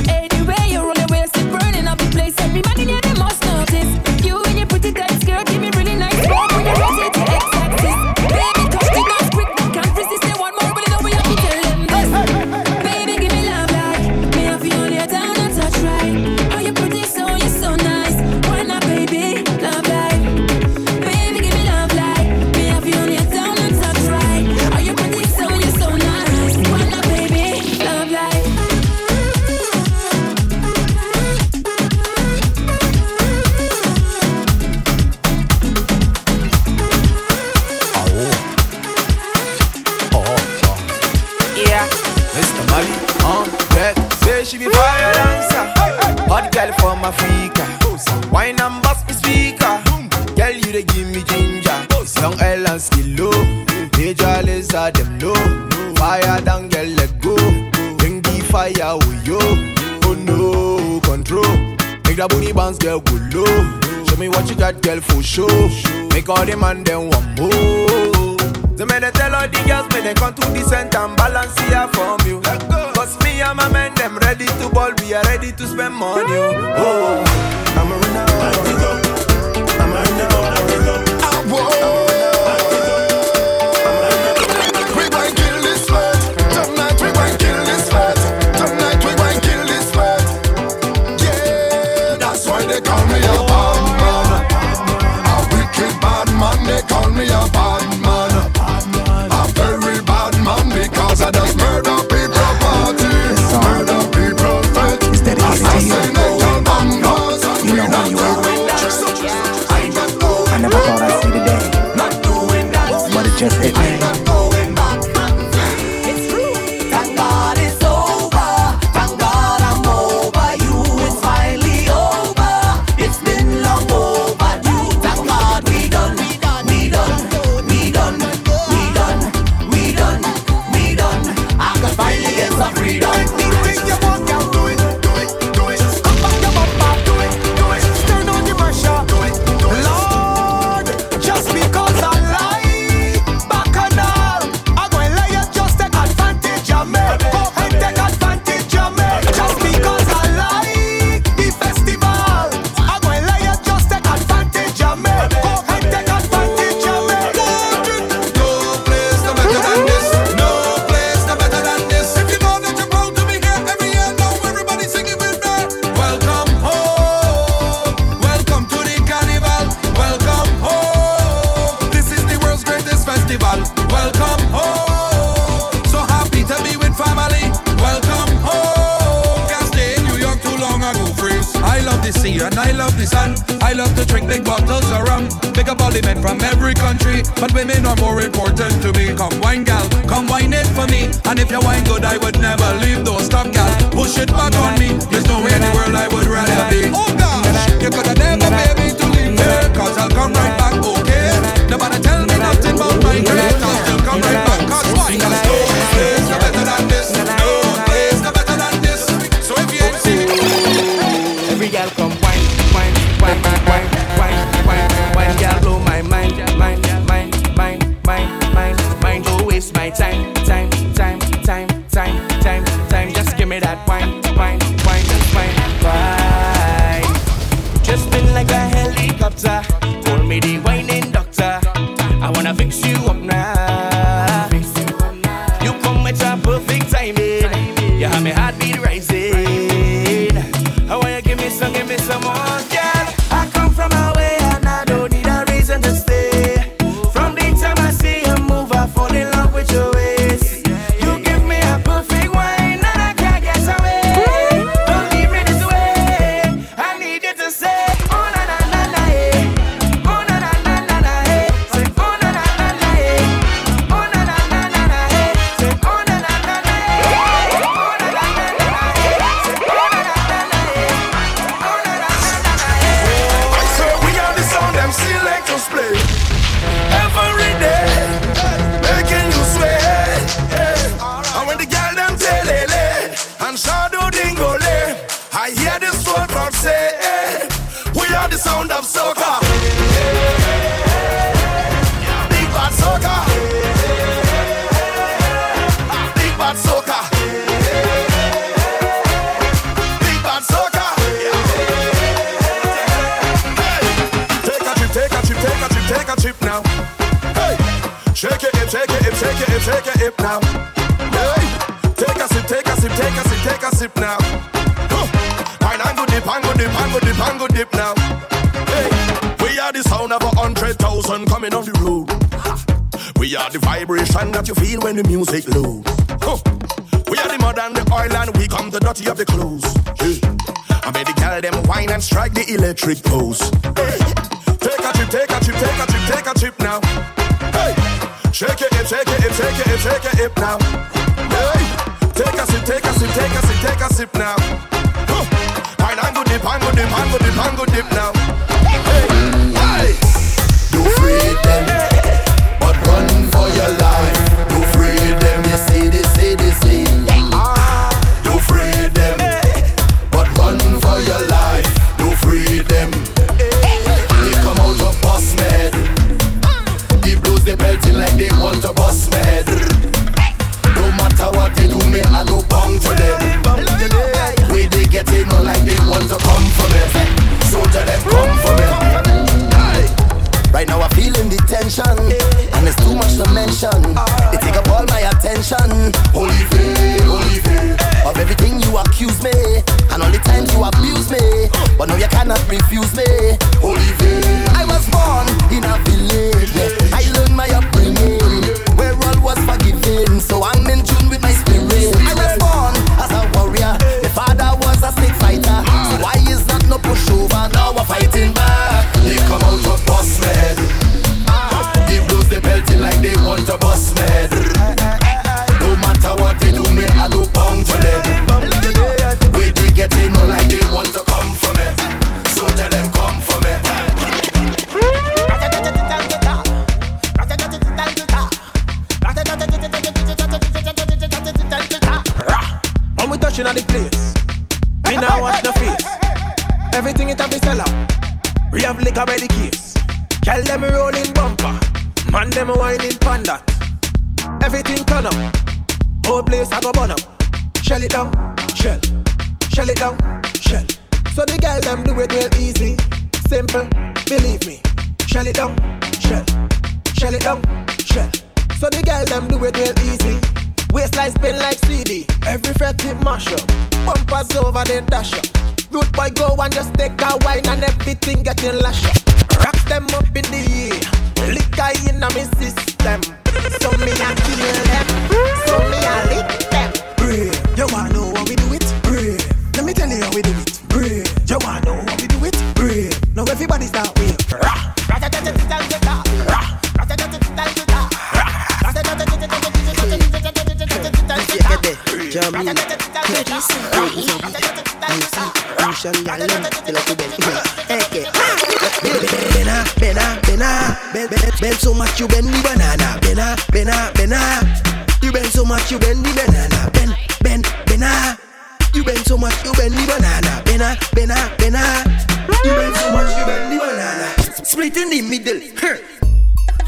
You bend so much, you bend the banana. Split in the middle. Huh.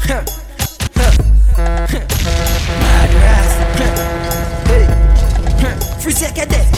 Huh. Huh. Huh. Madras. Huh. Hey. Huh.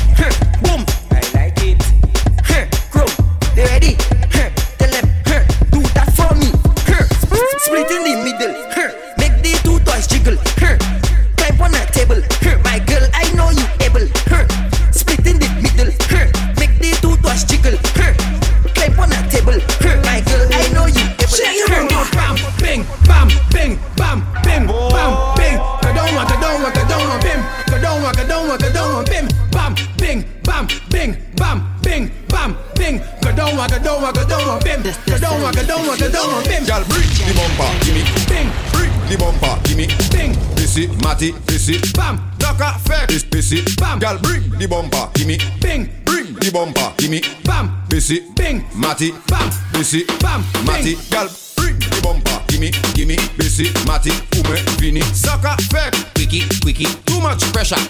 party, fizzy, bam. Knock a fake, fizzy, bam. Girl, bring the bumper, give me bing. Bring the bumper, give me bam. Fizzy, bing. Matty, bam. Fizzy, bam. Matty, girl, bring the bumper, give me, give me. Fizzy, Matty, ume, vini. Sucker, fake, quickie, quickie. Too much pressure.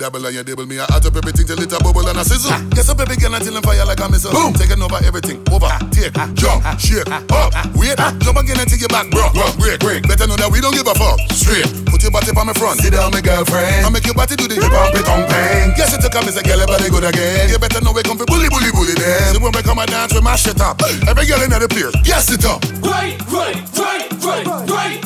double and you double me. I add up everything till it a bubble and a sizzle. Ah. Guess up every girl until I'm fire like a missile. Boom. Taking over everything. Over, ah. take, ah. jump, shake, up, wait, jump again until you back, bro. bro. Break, break. Better know that we don't give a fuck. Straight. Put your body on my front. Sit down, my girlfriend. I make your body do the hip hop, it on bang. Guess it took a miss a girl, everybody good again. You better know we come for bully, bully, bully then. So when we come and dance, we mash it up. Every girl in the place, Guess it up. Right, right, right, right, right.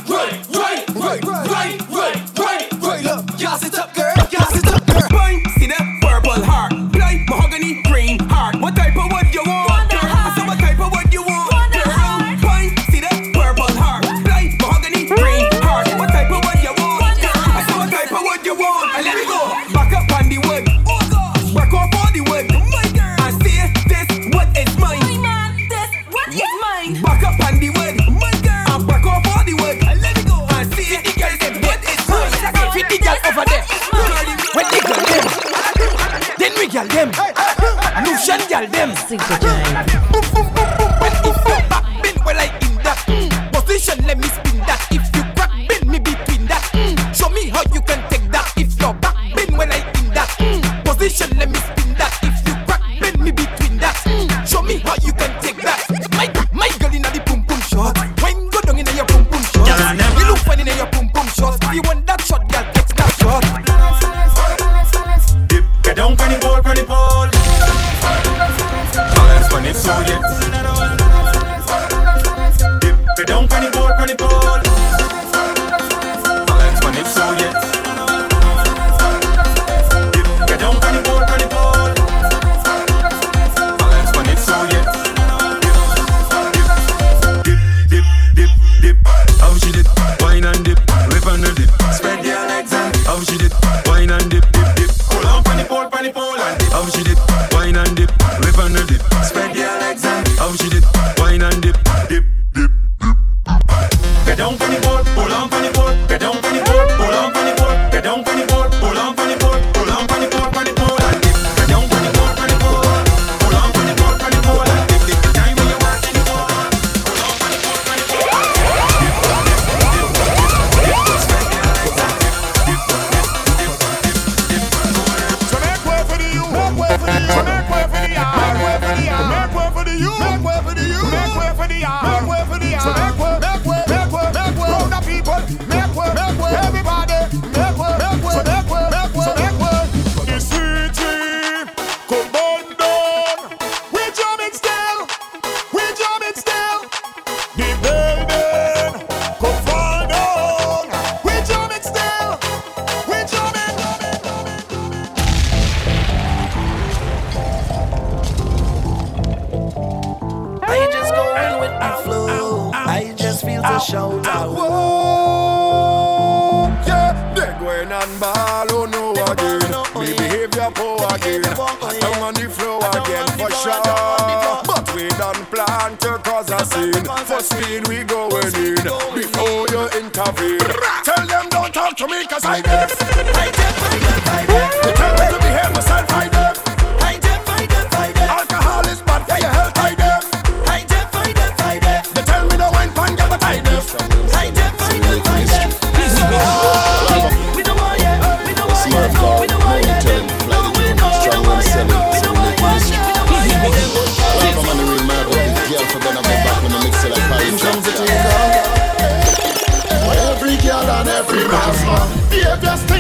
Wir das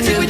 You think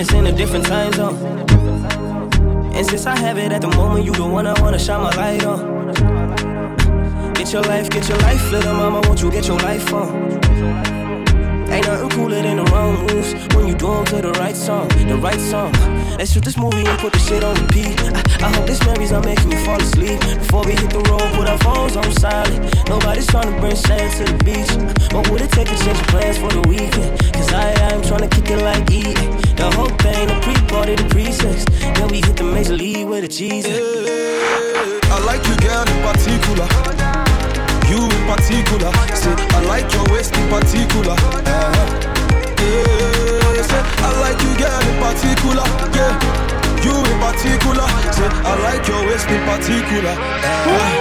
Minutes in a different time zone. And since I have it at the moment, you the one I wanna shine my light on. Get your life, get your life, little mama, won't you get your life on? Ain't nothing cooler than the wrong moves when you do 'em to the right song, the right song. Let's shoot this movie and put the shit on repeat. I, I hope this memories are making you fall asleep. Before we hit the road, put our phones on silent. Nobody's trying to bring sand to the beach. What would it take to change plans for the weekend? Cause I am trying to kick it like eating. The whole thing, the pre-party, the pre-sex. Then we hit the major league with the cheese. I like you, girl, in particular. You in particular. Say, I like your waist in particular. Uh-huh. Yeah, say, I like you, girl, in particular. Yeah, you in particular. Say, I like your waist in particular. Yeah.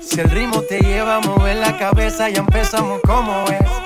Si el ritmo te lleva a mover la cabeza, ya empezamos como es.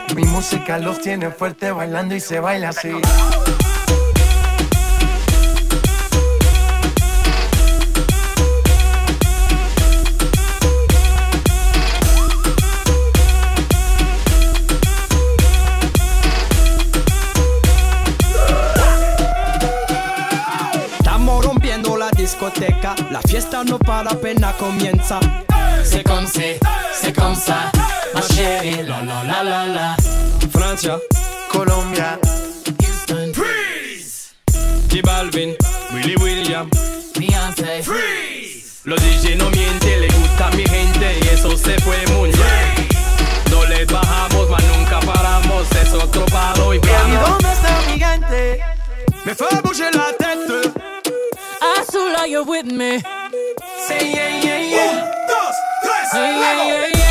Mi música los tiene fuerte bailando y se baila así. Estamos rompiendo la discoteca, la fiesta no para, apenas comienza. C'est comme c'est, c'est comme ça, ma chérie, la la la la la. Francia, Colombia, Houston, Freeze. J Balvin, Willy William, Beyoncé, Freeze. Los DJ no mienten, le gusta a mi gente y eso se fue muy bien. No les bajamos, mas nunca paramos, es otro palo y ¿Y vamos. dónde está mi gente? Me fue bouger la tête. Azula, you're with me. Say yeah, yeah, yeah. dos, tres, Yeah, yeah, yeah, yeah.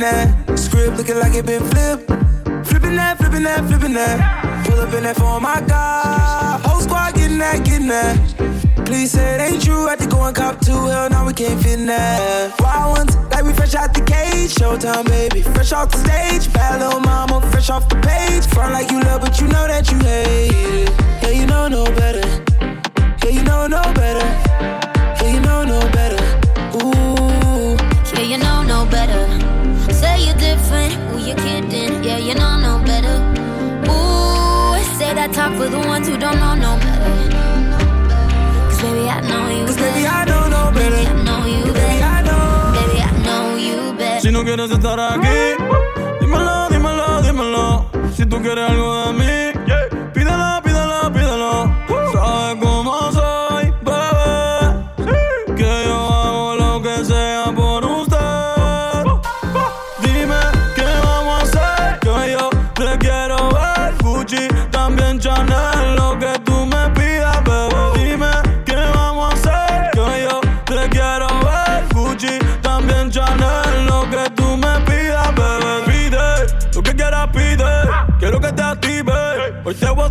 That. Script looking like it been flipped. Flipping that, flipping that, flipping that. Pull up in that for my God. Whole squad getting that, getting that. Please say it ain't true. I to go and cop two. Hell, now we can't fit in that. Wild ones, like we fresh out the cage. Showtime, baby. Fresh off the stage. Bad little mama, fresh off the page. Front like you love, but you know that you hate it. Yeah, you know no better. Yeah, you know no better. Yeah, you know no better. Ooh. Yeah, you know no better. You're different, who you kidding? Yeah, you know no better. Ooh, say that talk for the ones who don't know no better. Cause baby, I know you Cause baby, I know no better. Baby, I know you Baby, I know. Baby, I know you better. Si no quieres estar aquí, dímelo, dímelo, dímelo. Si tú quieres algo de mí,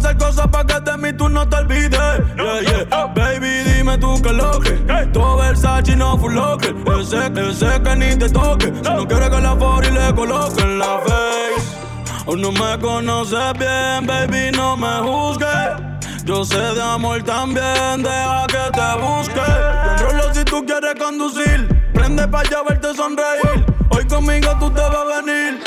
hacer cosas para que de mí tú no te olvides. Yeah, yeah. Baby, dime tú qué lo que. Todo Versace no full locker. Ese, ese que ni te toque. Si no quieres que la y le coloque en la face. Aún no me conoces bien, baby, no me juzgues. Yo sé de amor también, deja que te busque. Yo enrolo si tú quieres conducir. Prende pa' allá verte sonreír. Hoy conmigo tú te vas a venir.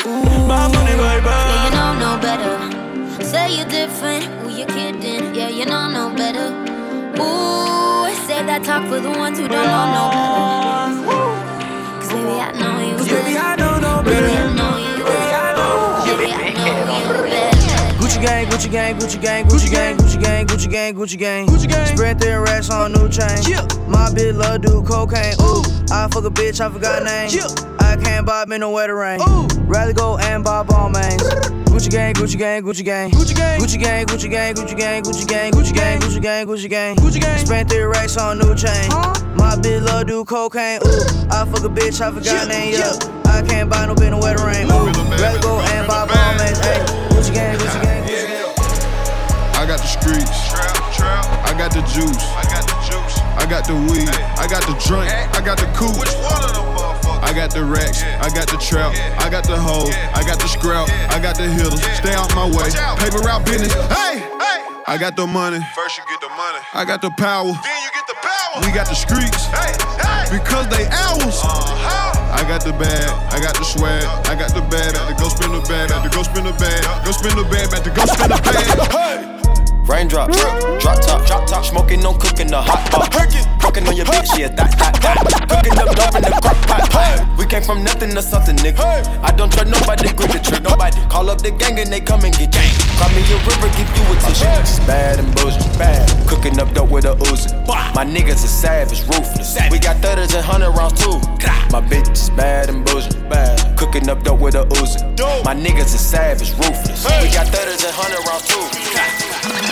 Vamos, baby. Yeah, you know no better. Say you're different, who you kidding? Yeah, you know no better. Ooh, say that talk for the ones who don't know no better. Gang, Gucci gang, Gucci gang, Gucci gang, Gucci gang, Gucci gang, Gucci gang, Gucci gang. Spread their racks on new chain. My bitch love do cocaine. Ooh, I fuck a bitch, I forgot name. I can't bob in no wetter rain. Rather go and buy Balmains. Gucci gang, Gucci gang, Gucci gang, Gucci gang, Gucci gang, Gucci gang, Gucci gang, Gucci gang, Gucci gang, Gucci gang, Gucci gang, Gucci gang. Spent three racks on new chain. My bitch love do cocaine. Ooh, I fuck a bitch, I forgot name. Yeah, I can't buy no bitch no wetter rain. Ooh, rather go and buy Balmains. Hey, Gucci gang, Gucci gang, Gucci gang. I got the streets. I got the juice. I got the juice. I got the weed. I got the drink. I got the coupe. Which one of them motherfuckers? I got the racks. I got the trap. I got the hoe. I got the scrap. I got the hitters. Stay out my way. Paper route business. Hey! I got the money. First you get the money, I got the power. then you get the power. We got the streets. Hey, hey. because they ours. Uh-huh. I got the bag, I got the swag, I got the bag, had to go spin the bag, had to go spin the bag, go spin the bag, had to go spin the bag. Raindrops, drop top, drop top, smoking, no cooking the hot pot. Fucking on your bitch, yeah, that, that, that. Cooking up dope in the crock pot. We came from nothing to something, nigga. I don't trust nobody, grip the trick, nobody. Call up the gang and they come and get gang. Cry me a river, give you a tissue. Bad and bullshit, bad. Cooking up dope with a Uzi. My niggas are savage, ruthless. We got thudders and hundred rounds too. My bitch is bad and bullshit, bad. Cooking up dope with a Uzi. My niggas are savage, ruthless. We got thudders and hundred rounds too.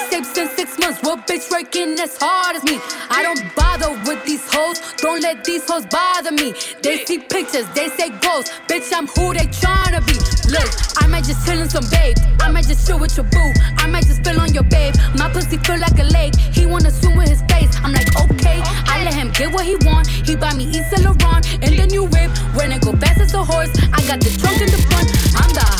mixtapes in six months. What bitch working as hard as me? I don't bother with these hoes. Don't let these hoes bother me. They see pictures, they say goals. Bitch, I'm who they tryna be. Look, I might just chill some babe. I might just chill with your boo. I might just spill on your babe. My pussy feel like a lake. He wanna swim with his face. I'm like, okay. I let him get what he want. He buy me Yves Saint Laurent and the new whip. When it go fast as a horse, I got the trunk in the front. I'm the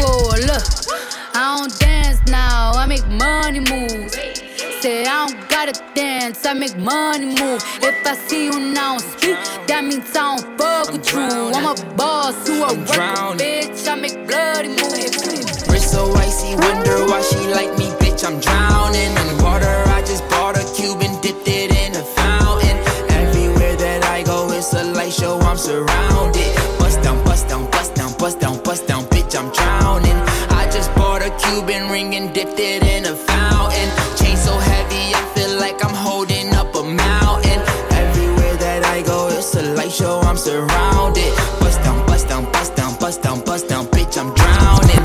Look, I don't dance now, I make money moves. Say I don't gotta dance, I make money move. If I see you now speak, that means I don't fuck with you. I'm a boss, you a worker, bitch. I make bloody moves. Wrist so icy, wonder why she like me, bitch. I'm drowning in the water. I just bought a cube and dipped it in a fountain. Everywhere that I go, it's a light show. I'm surrounded. Bust down, bust down, bust down, bust down, bust down, Cuban ring and dipped it in a fountain. Chain so heavy, I feel like I'm holding up a mountain. Everywhere that I go, it's a light show. I'm surrounded. Bust down, bust down, bust down, bust down, bust down, bitch. I'm drowning.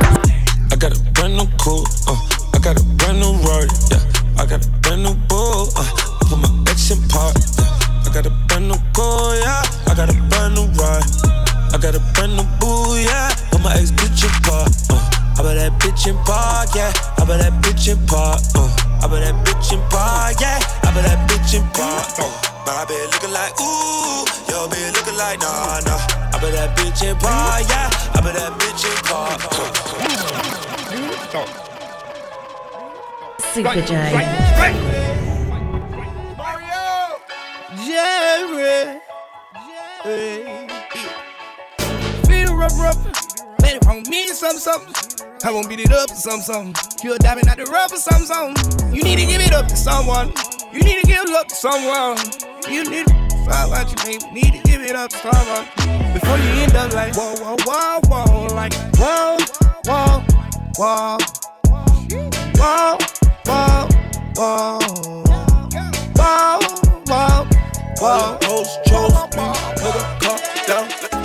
I got a brand new coupe, uh, I got a brand new Rari, yeah. I got a brand new bull, uh, I put my ex in park, yeah. I got a brand new car, yeah. I got a brand new ride. I got a brand new boo, yeah. Put my ex I bet that bitch in park, yeah. I bet that bitch in park, uh. I bet that bitch in park, yeah. I bet that bitch in park, uh. My bitch looking like ooh, your bitch looking like nah nah. I bet that bitch in park, yeah. I bet that bitch in park. Uh. Super J. Jerry. Jerry. Feel rough, rough. Let it on me some something. I won't beat it up to some something. You're diving out the rubber, some something. You need to give it up to someone. You need to give it up to someone. You need to find what you need. Need to give it up to someone. Before you end up like, whoa, whoa, whoa, whoa. Like, whoa, whoa, whoa. Whoa, whoa, whoa. Whoa, whoa, whoa. Whoa, whoa, whoa. Whoa, whoa, whoa. Whoa, whoa, down.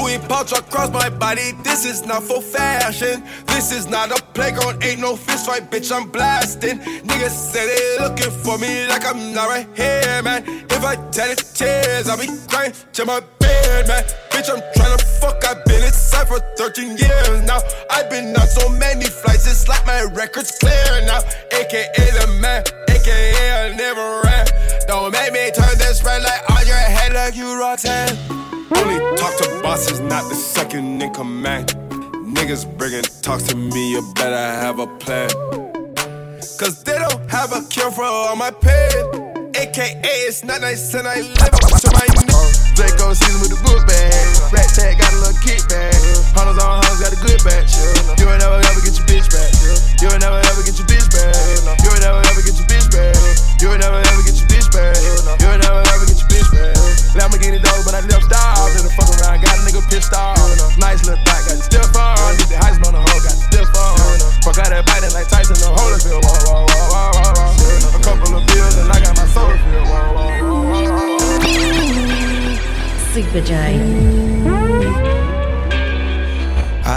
Louis pouch across my body. This is not for fashion. This is not a playground. Ain't no fist fight, bitch. I'm blasting. Niggas say they looking for me like I'm not right here, man. If I tell it tears, I'll be crying to my bed, man. Bitch, I'm trying to fuck. I've been inside for 13 years now. I've been on so many flights. It's like my record's clear now. AKA the man. AKA I never ran. Don't make me turn this red light on your head like you Roxanne. Only talk to bosses, not the second in command. niggas bringing talks to me, you better have a plan. Cause they don't have a cure for all my pain. AKA, it's not nice and I live up to my niggas. Draco season with the book bag. Rat tag got a little kick kickback. Hunters on hunters got a good batch. You will never ever get your bitch back. You will never ever get your bitch back. You will never ever get your bitch back. You will never ever get your bitch back. You will never ever get your bitch back. Lamborghini dog, but I style. Then the fuck around, got a nigga pissed off. Nice little thought, got the stiff on. Did the heist on the hoe, got the stiff on. Fuck out that biting like Tyson, the wah, wah, wah. A couple of pills and I got my soul filled. Wah. Super J.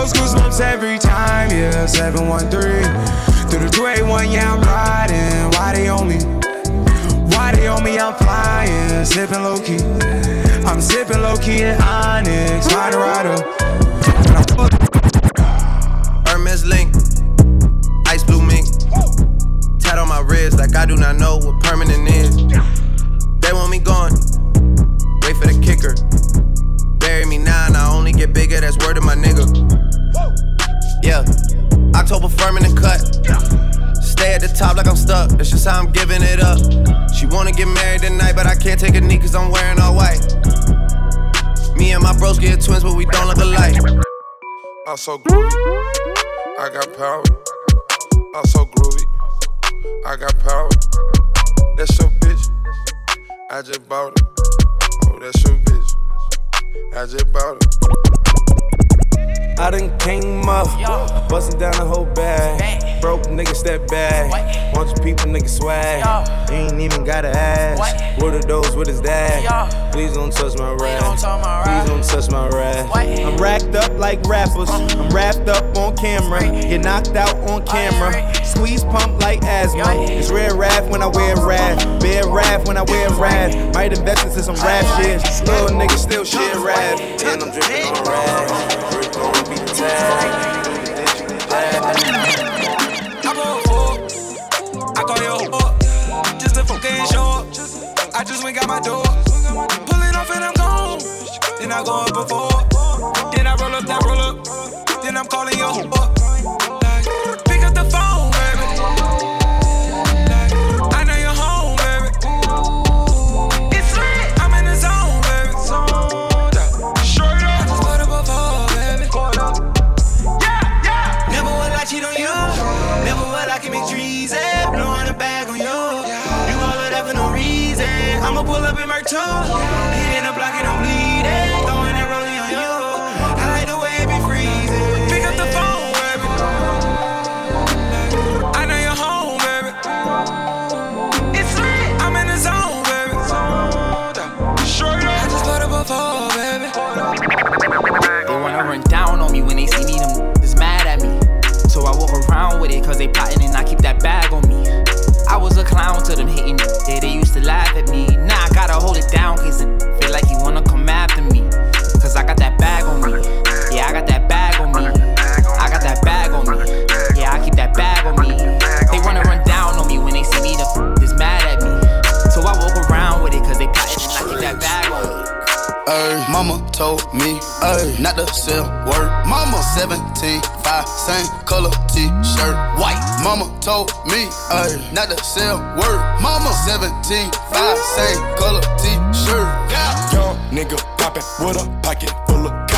Those goosebumps every time, yeah. 713 through the 281, yeah, I'm riding. Why they on me? Why they on me? I'm flying, sipping low key. I'm sipping low key in Onyx, find a rider. Hermes link, ice blue mink. Tat on my wrist like I do not know what permanent is. They want me gone, wait for the kicker. Bury me now and I only get bigger, that's word of my nigga. Yeah, October firming and cut. Stay at the top like I'm stuck, that's just how I'm giving it up. She wanna get married tonight, but I can't take a knee cause I'm wearing all white. Me and my bros get twins, but we don't look alike. I'm so groovy. I got power. I'm so groovy. I got power. That's your bitch. I just bought it. Oh, that's your bitch. I just bought it. I done came up, bustin' down the whole bag. Broke nigga step back. Bunch of people nigga swag. Ain't even gotta ask. What are those? What is that? Please don't touch my rap. Please don't touch my rap. I'm racked up like rappers. I'm wrapped up on camera. Get knocked out on camera. Squeeze pump like asthma. It's red rap when I wear rap. Bear rap when I wear rap. Might invest into some rap shit. Little nigga still shit rap. And I'm dripping on rap. I call your just. I just went got my door, pull it off and I'm gone. Then I go up before, then I roll up that roll up, then I'm calling your up. They plotting and I keep that bag on me. I was a clown to them hating it. They, they used to laugh at me. Now I gotta hold it down, cause it feel like he wanna come after me. Cause I got that bag on me. Yeah, I got that bag on me. I got that bag on me. Yeah, I keep that bag on me. They wanna run down on me when they see me, them is mad at me. So I walk around with it, cause they plotting and I keep that bag on me. Ay, mama told me ay, not to sell word. Mama 17, 5, same color t-shirt, white. Mama told me ay, not to sell word. Mama 17, 5, same color t-shirt. Yeah. Young nigga poppin' with a pocket full of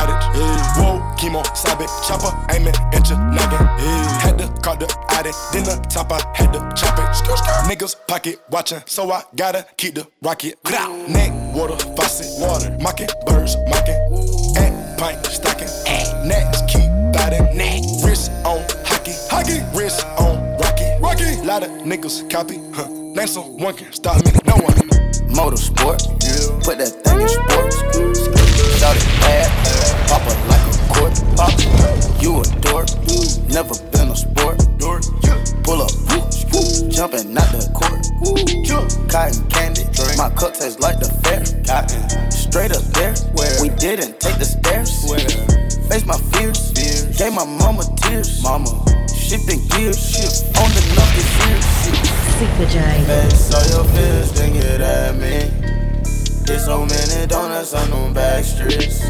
chemo, sabe, chopper, aiming at your noggin. Had to call the addict, then the top I had to chop it. Niggas pocket watching, so I gotta keep the rocket. Neck, water, faucet, water, mocking, birds, mocking. And pint, stocking. Next, keep biting. Neck, wrist on hockey, hockey, wrist on rocky, rocky. Lot of niggas copy, huh? Name someone can stop me, no one. Motorsport, put that thing in sports. Shout it bad, pop like a court pop. You a dork, never been a sport. Pull up, jumping out the court. Cotton candy, my cup tastes like the fair. Straight up there, we didn't take the stairs. Face my fears, gave my mama tears. Mama, shifting gears, shit, on the knuckles fears. Super J. Face all your fears, then get at me. There's so many donuts on them back streets.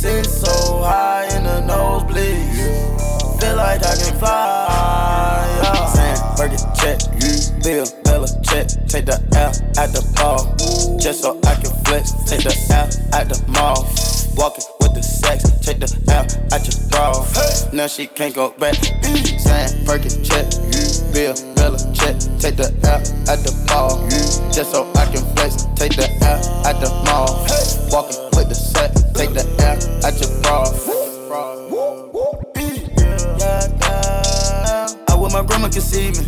Sit so high in the nose nosebleeds. Feel like I can fly. Yeah. Sam, Burger check, you Bill, Bella check. Take the L at the ball. Just so I can flex. Take the L at the mall. Walking with the sex. Take the L at your bra. Now she can't go back. Sam, Burger check, you Bill, Bella check. Take the L at the ball. Just so I can flex. Take the L at the mall. Walking with the set. Take the At your bra. I wish my grandma could see me.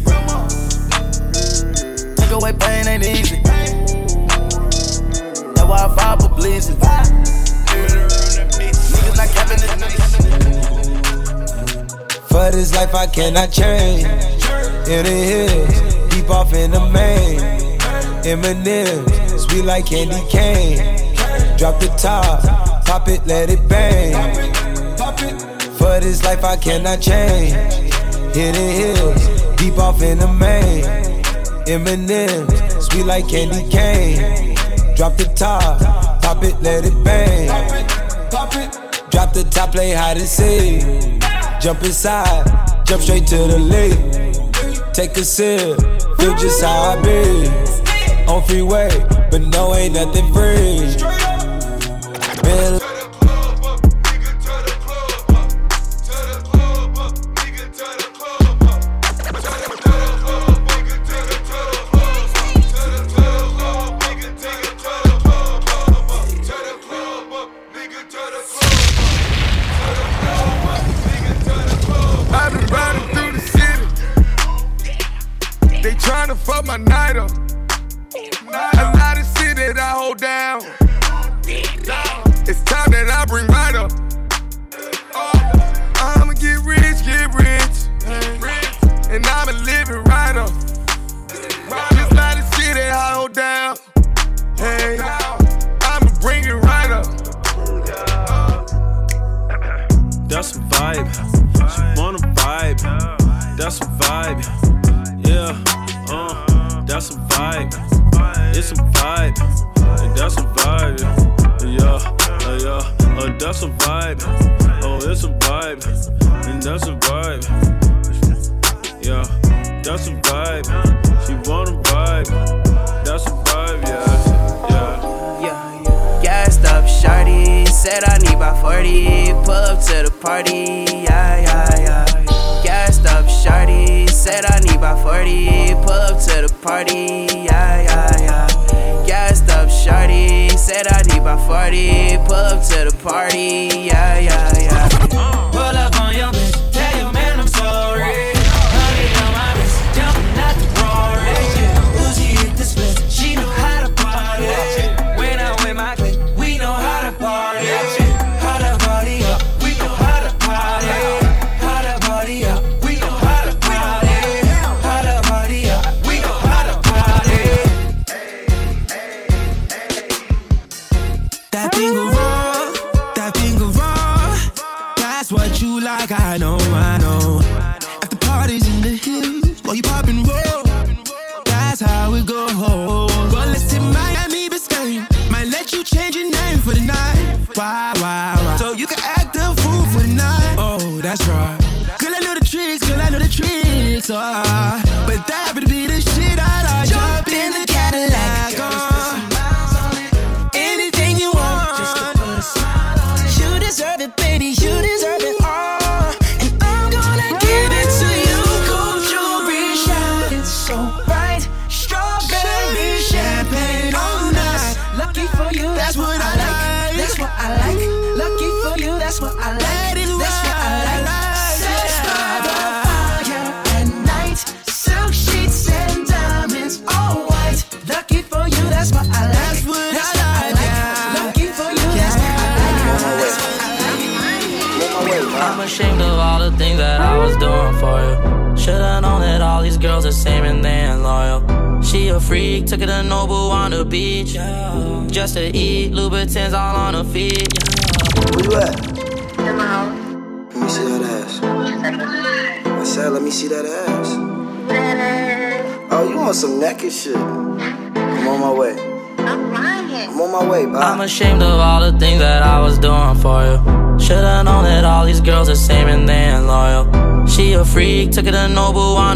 Take away pain ain't easy. That's why I vibe with blazing. Niggas not capping this. For this life I cannot change. In the hills, deep off in the main. Eminem, sweet like candy cane. Drop the top, pop it, let it bang. For this life I cannot change. In the hills, deep off in the main. Eminem, sweet like candy cane. Drop the top, pop it, let it bang. Drop the top, play hide and seek. Jump inside, jump straight to the lake. Take a sip, feel just how I be. On freeway, but no, ain't nothing free.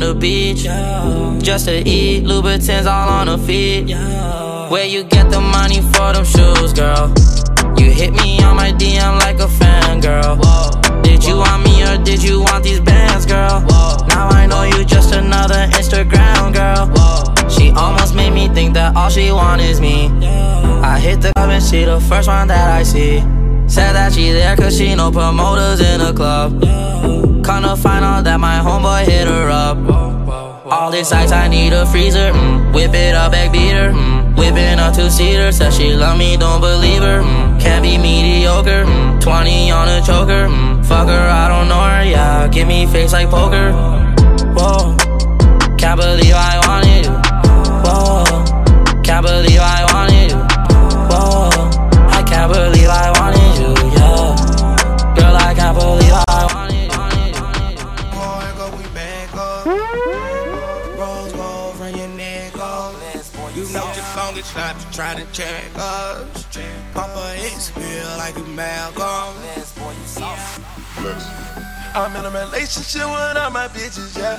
The beach. Just to eat, Louboutins all on her feet. Where you get the money for them shoes, girl? You hit me on my DM like a fan, girl. Did you want me or did you want these bands, girl? Now I know you just another Instagram girl. She almost made me think that all she want is me. I hit the club and she the first one that I see. Said that she there cause she know promoters in the club. To find out that my homeboy hit her up. All this ice, I need a freezer. Mm. Whip it up, back beater. Mm. Whipping a two seater. Said she love me, don't believe her. Mm. Can't be mediocre. Mm. 20 on a choker. Mm. Fuck her, I don't know her. Yeah, give me face like poker. Whoa, can't believe I wanted you. Whoa, can't believe the longest shot to try to check us. Papa X feel like a Malcolm. I'm in a relationship with all my bitches, yeah.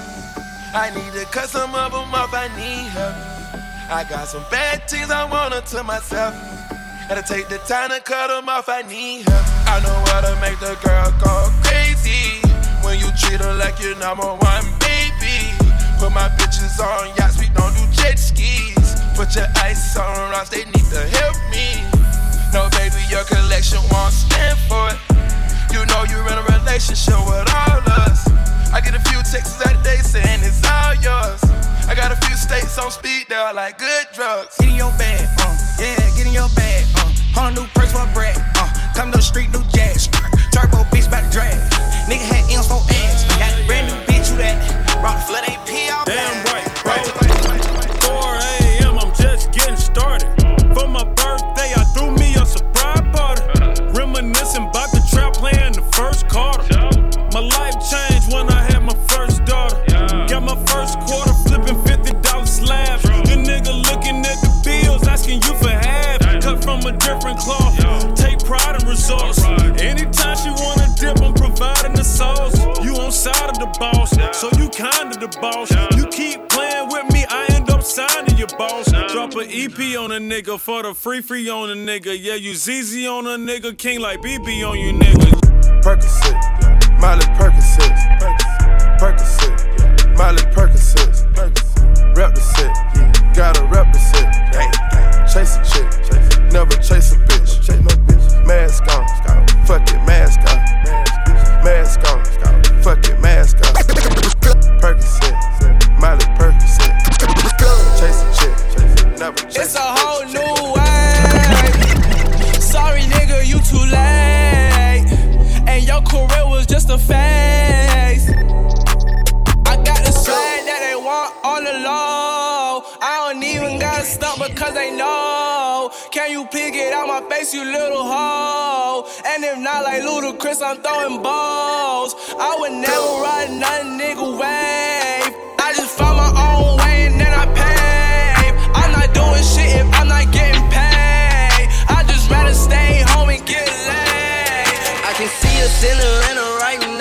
I need to cut some of them off, I need help. I got some bad things I want unto myself. Gotta take the time to cut them off, I need help. I know how to make the girl go crazy. When you treat her like your number one baby. Put my bitches on yachts, we don't do jet skis. Put your ice on rocks, they need to help me. No, baby, your collection won't stand for it. You know you're in a relationship with all us. I get a few texts out of day saying it's all yours. I got a few states on speed dial like good drugs. Get in your bag, uh, yeah, get in your bag, uh. Hundred new purse for bread, uh. Come to the street, new jazz. Turbo bitch back to drag. Nigga had M's for ass. Got a brand new bitch, you that. Brought the flood the boss. You keep playing with me, I end up signing your boss. Drop an EP on a nigga for the free free on a nigga. Yeah, you ZZ on a nigga, king like BB on you nigga. Percocet, Miley Percocet, Percocet, Miley Percocet, rep the set, gotta rep the set, chase a chick, never chase a bitch, face, you little hoe? And if not like Ludacris, I'm throwing balls. I would never nothing, nigga, wave. I just found my own way and then I. I'm not doing shit if I'm not getting paid. I just rather stay home and get laid. I can see us in Atlanta right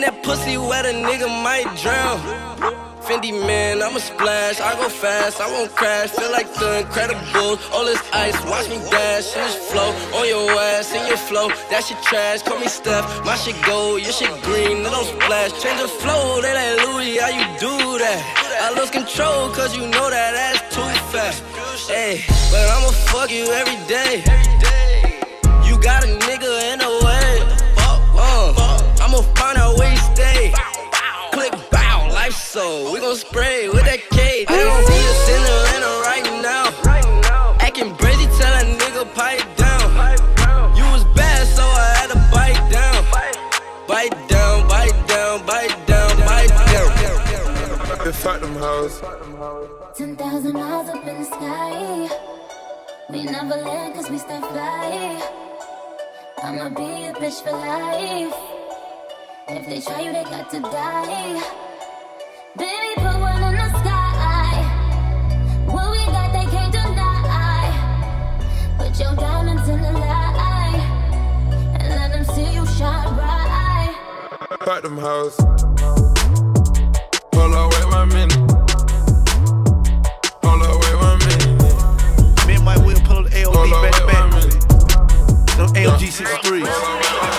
In that pussy where a nigga might drown. Fendi man, I'm a splash. I go fast, I won't crash. Feel like the Incredibles. All this ice, watch me dash. In this flow, on your ass, in your flow. That shit trash. Call me Steph, my shit gold, your shit green. They don't splash. Change the flow, they like Louis. How you do that? I lose control, cause you know that ass too fast. Hey, but I'ma fuck you every day. You got a nigga in the way. I'ma find out where you stay. Click bow, life so we gon' spray with that K. They don't see us in Atlanta right now. Acting crazy, tell that nigga pipe down. You was bad, so I had to bite down. Bite down, bite down, bite down, bite down. Fuck them hoes. 10,000 miles up in the sky. We never land cause we stay fly. I'ma be a bitch for life. If they try you, they got to die. Baby, put one in the sky. What we got, they can't deny. Put your diamonds in the light. And let them see you shine bright. Fuck them hoes. Hold on, wait one minute. Hold on, wait one minute. Me and Mike will pull the AOD back wait back. one minute. Them AOG 63s.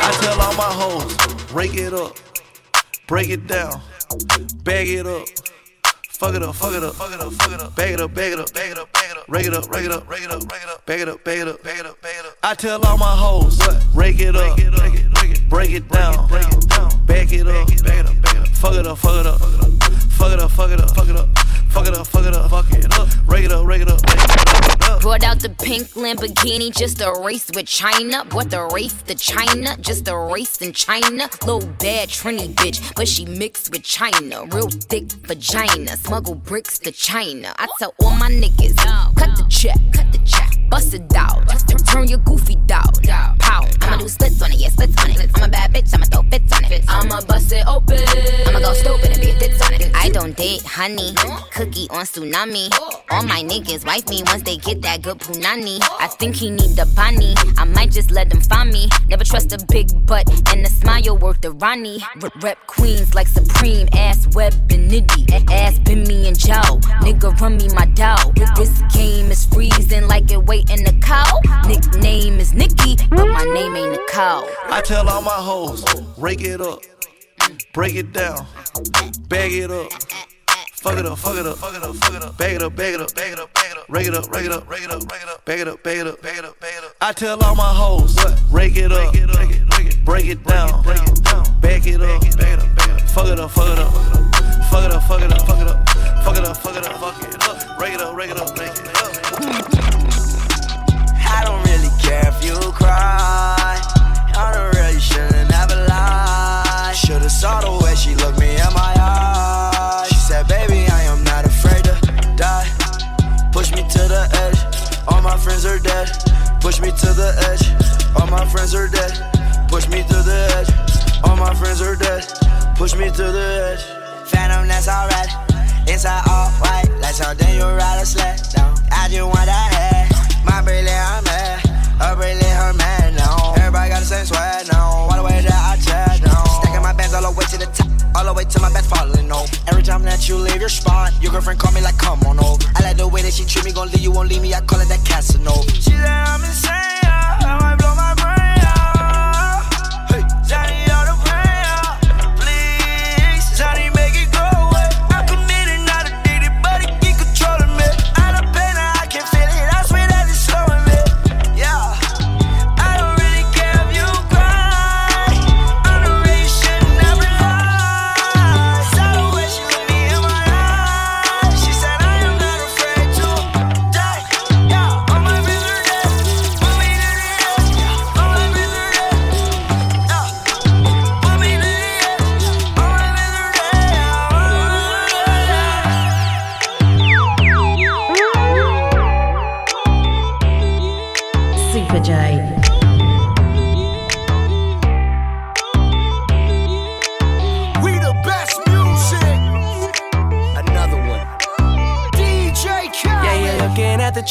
I tell all my hoes, Break it up, break it down, bag it up. Fuck it up, fuck it up, fuck it up, fuck it up. Bag it up, bag it up, bag it up, bag it up. Rake it up, rake it up, rake it up, rake it up. Bag it up, bag it up, bag it up, bag it up. I tell all my hoes, rake it up, break it down, bag it up, bag it up. Fuck it up, fuck it up, fuck it up, fuck it up, fuck it up, fuck it up, fuck it up, fuck it up, rake it up, rake it up, rake it up. Brought out the pink Lamborghini just a race with China. Bought the race to China, just a race in China. Little bad Trini bitch, but she mixed with China. Real thick vagina, smuggle bricks to China. I tell all my niggas, cut the check, cut the check, bust it out. Turn your goofy dog, pow. I'ma do splits on it, yeah, splits on it. I'm a bad bitch, I'ma throw fits on it. I'ma bust it open, I'ma go stupid and be a tits on it. I don't date honey, cookie on tsunami. All my niggas wife me once they get that good punani. I think he need the bunny. I might just let them find me. Never trust a big butt and a smile worth the Ronnie. Rep, queens like Supreme, ass web and nitty. Ass been me and Joe. Nigga run me my dough. This game is freezing like it waiting the cow. Nickname is Nikki, but my name ain't Nicole. I tell all my hoes, rake it up, break it down, bag it up. Fuck it up, fuck it up, fuck it up, fuck it up, bag it up, bag it up, bag it up, rake it up, rake it up, rake it up, rake it up, bag it up, bag it up, bag it up, bag it up. I tell all my hoes, rake it up, break it down, bag it up, bag it up, fuck it up, fuck it up, fuck it up, fuck it up, fuck it up, fuck it up, fuck it up, fuck it up, rake it up, rake it up, rake it up. I don't really care if you cry. I don't really shouldn't never lie. Should've saw the way she looked me in my eyes. Friends are dead. Push me to the edge. All my friends are dead. Push me to the edge. All my friends are dead. Push me to the edge. Phantom, that's alright. Inside all white, like something you ride a sled down. I just want that head. My bracelet, I'm mad. Her bracelet, her man now. Everybody got the same swag now. All the way that I chat now. Stacking my bands all the way to the top. All the way to my bed falling over. Every time that you leave your spot, your girlfriend call me like, come on over. I like the way that she treat me, gon' leave you, won't leave me. I call it that Casanova. She said I'm insane, yeah. I might blow my brain out. Hey,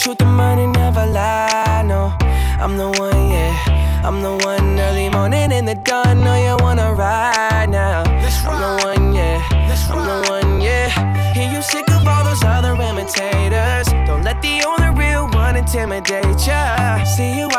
Shoot the money, never lie, no. I'm the one, yeah. I'm the one early morning in the dawn. No, you wanna ride now. I'm the one, yeah. I'm the one, yeah. Hear you sick of all those other imitators. Don't let the only real one intimidate ya. See you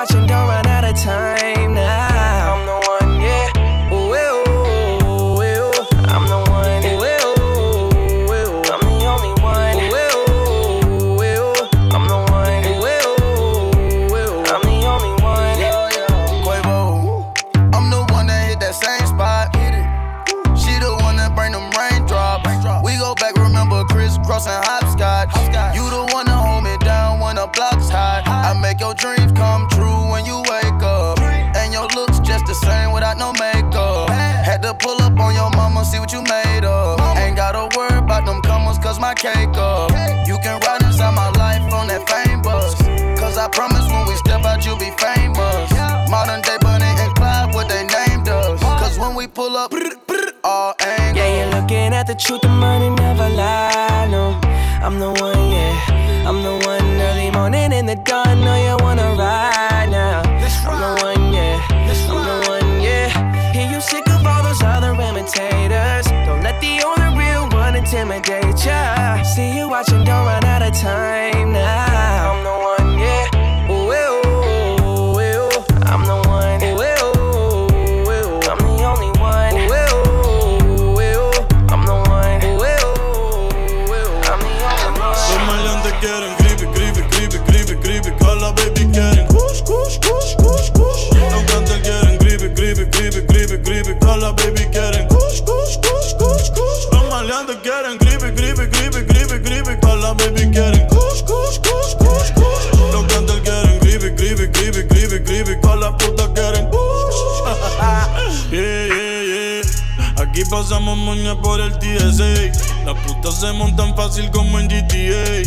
pasamos moña por el TSA. Las putas se montan fácil como en GTA.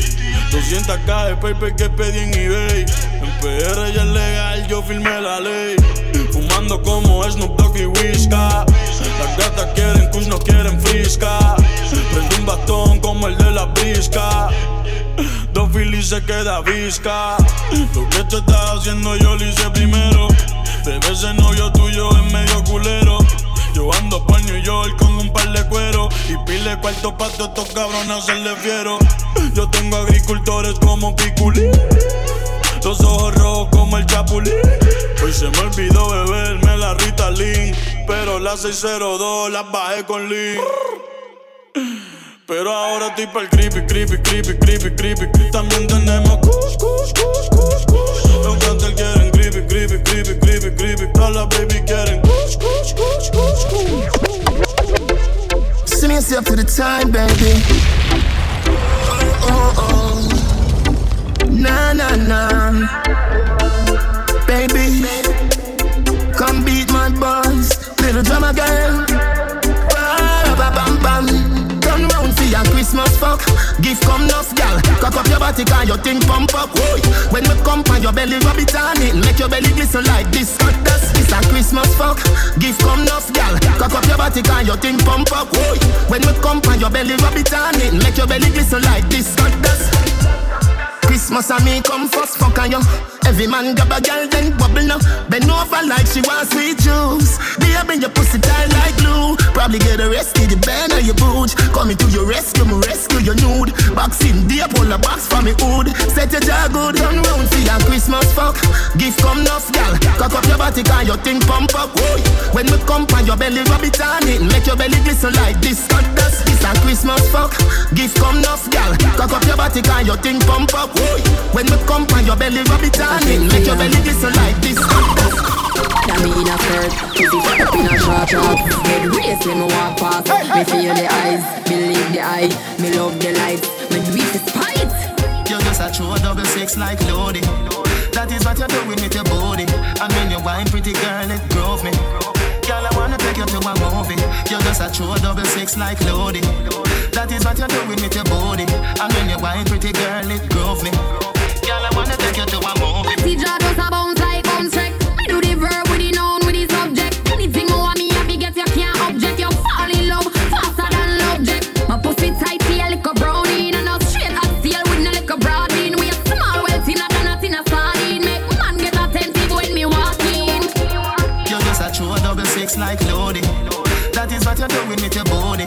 200k de paper que pedí en eBay. En PR ya es legal, yo firmé la ley. Fumando como Snoop Dogg y Whisca. Las gatas quieren kush, no quieren frisca. Prende un bastón como el de la brisca. Dos filis se queda visca. Lo que tú estás haciendo yo lo hice primero. Bebé, ese novio tuyo es medio culero. Yo ando por New York con un par de cuero Y pile cuarto pa' todos estos cabrones hacerle fiero Yo tengo agricultores como Piculín Los ojos rojos como el chapulín Hoy se me olvidó beberme la Ritalin Pero la 602 la bajé con Lean pero ahora estoy pa'l creepy, creepy, creepy, creepy, creepy. También tenemos kush, kush, kush, kush, kush. Los cantantes quieren creepy, creepy, creepy, creepy, creepy. Todas las baby quieren Send yourself to the time, baby. Oh, oh. Nah, nah, nah. Baby, come beat my boys. Little drama girl. Ba, ba, bam, bam. Turn round for your Christmas fuck. Gift come enough, gal. Cock up your body, cause your thing pump up. Whoa. When we come on your belly, rub it on it. Make your belly glisten like this. Cut. It's a Christmas fuck. Gift come enough, gal. Cock up your body, cause your thing pump up. Whoa. When we come on your belly, rub it on it. Make your belly glisten like this. Cut dust. Christmas and me come first, fuck on you. Every man grab a girl, then bubble now. Bend over like she wants sweet juice. Baby, your pussy tight like glue. Probably get arrested, the band of your boot. Coming to your rescue, me rescue your nude. Boxing deep, pull a box from me hood. Set your jaw good, run round for your Christmas fuck. Gift come enough, gal. Cock up your body, cause your thing pump up. Whoa. When we come on your belly, rub it on it. Make your belly glisten like this. Cut dust, this a Christmas fuck. Gift come enough, gal. Cock up your body, cause your thing pump up. Whoa. When we come on your belly, rub it on it. Make your belly glisten like this. That me in a skirt, pussy up in a short short. Head race when me walk past. Me feel the eyes, believe the eye. Me love the lights, me do it despite. You're just a true double six like Lodi. That is what you're doing with your body. And when you wine, pretty girl, it grove me. Girl, I wanna take you to a movie. You're just a true double six like Lodi. That is what you're doing with your body. And when you wine, pretty girl, it grove me. Girl, I wanna take you to a movie. See, jaw does a bounce like bounce track. Me do the verb with the noun with the subject. Anything more me happy get you can't object. You fall in love faster than object. My pussy tight feel like a brownie and a straight hot steel with no like a broad bean. We a small well thinner than a thinner sardine. Make man get attentive when me walk in. You're just a true double six like Lodi. That is what you're doing with your body.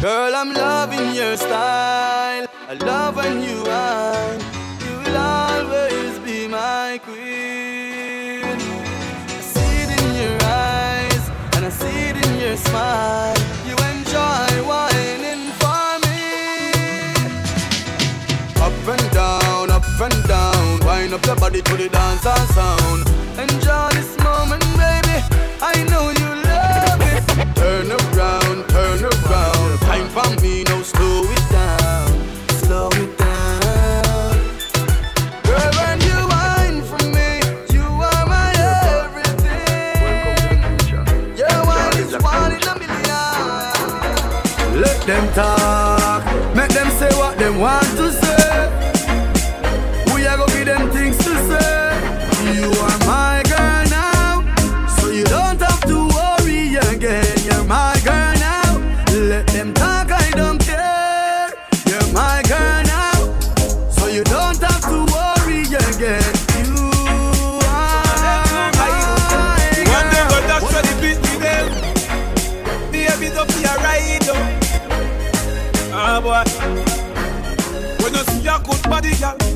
Girl, I'm loving your style. I love when you whine. You will always be my queen. I see it in your eyes, and I see it in your smile. You enjoy whining for me. Up and down, up and down. Wind up your body to the dance and sound. Enjoy Let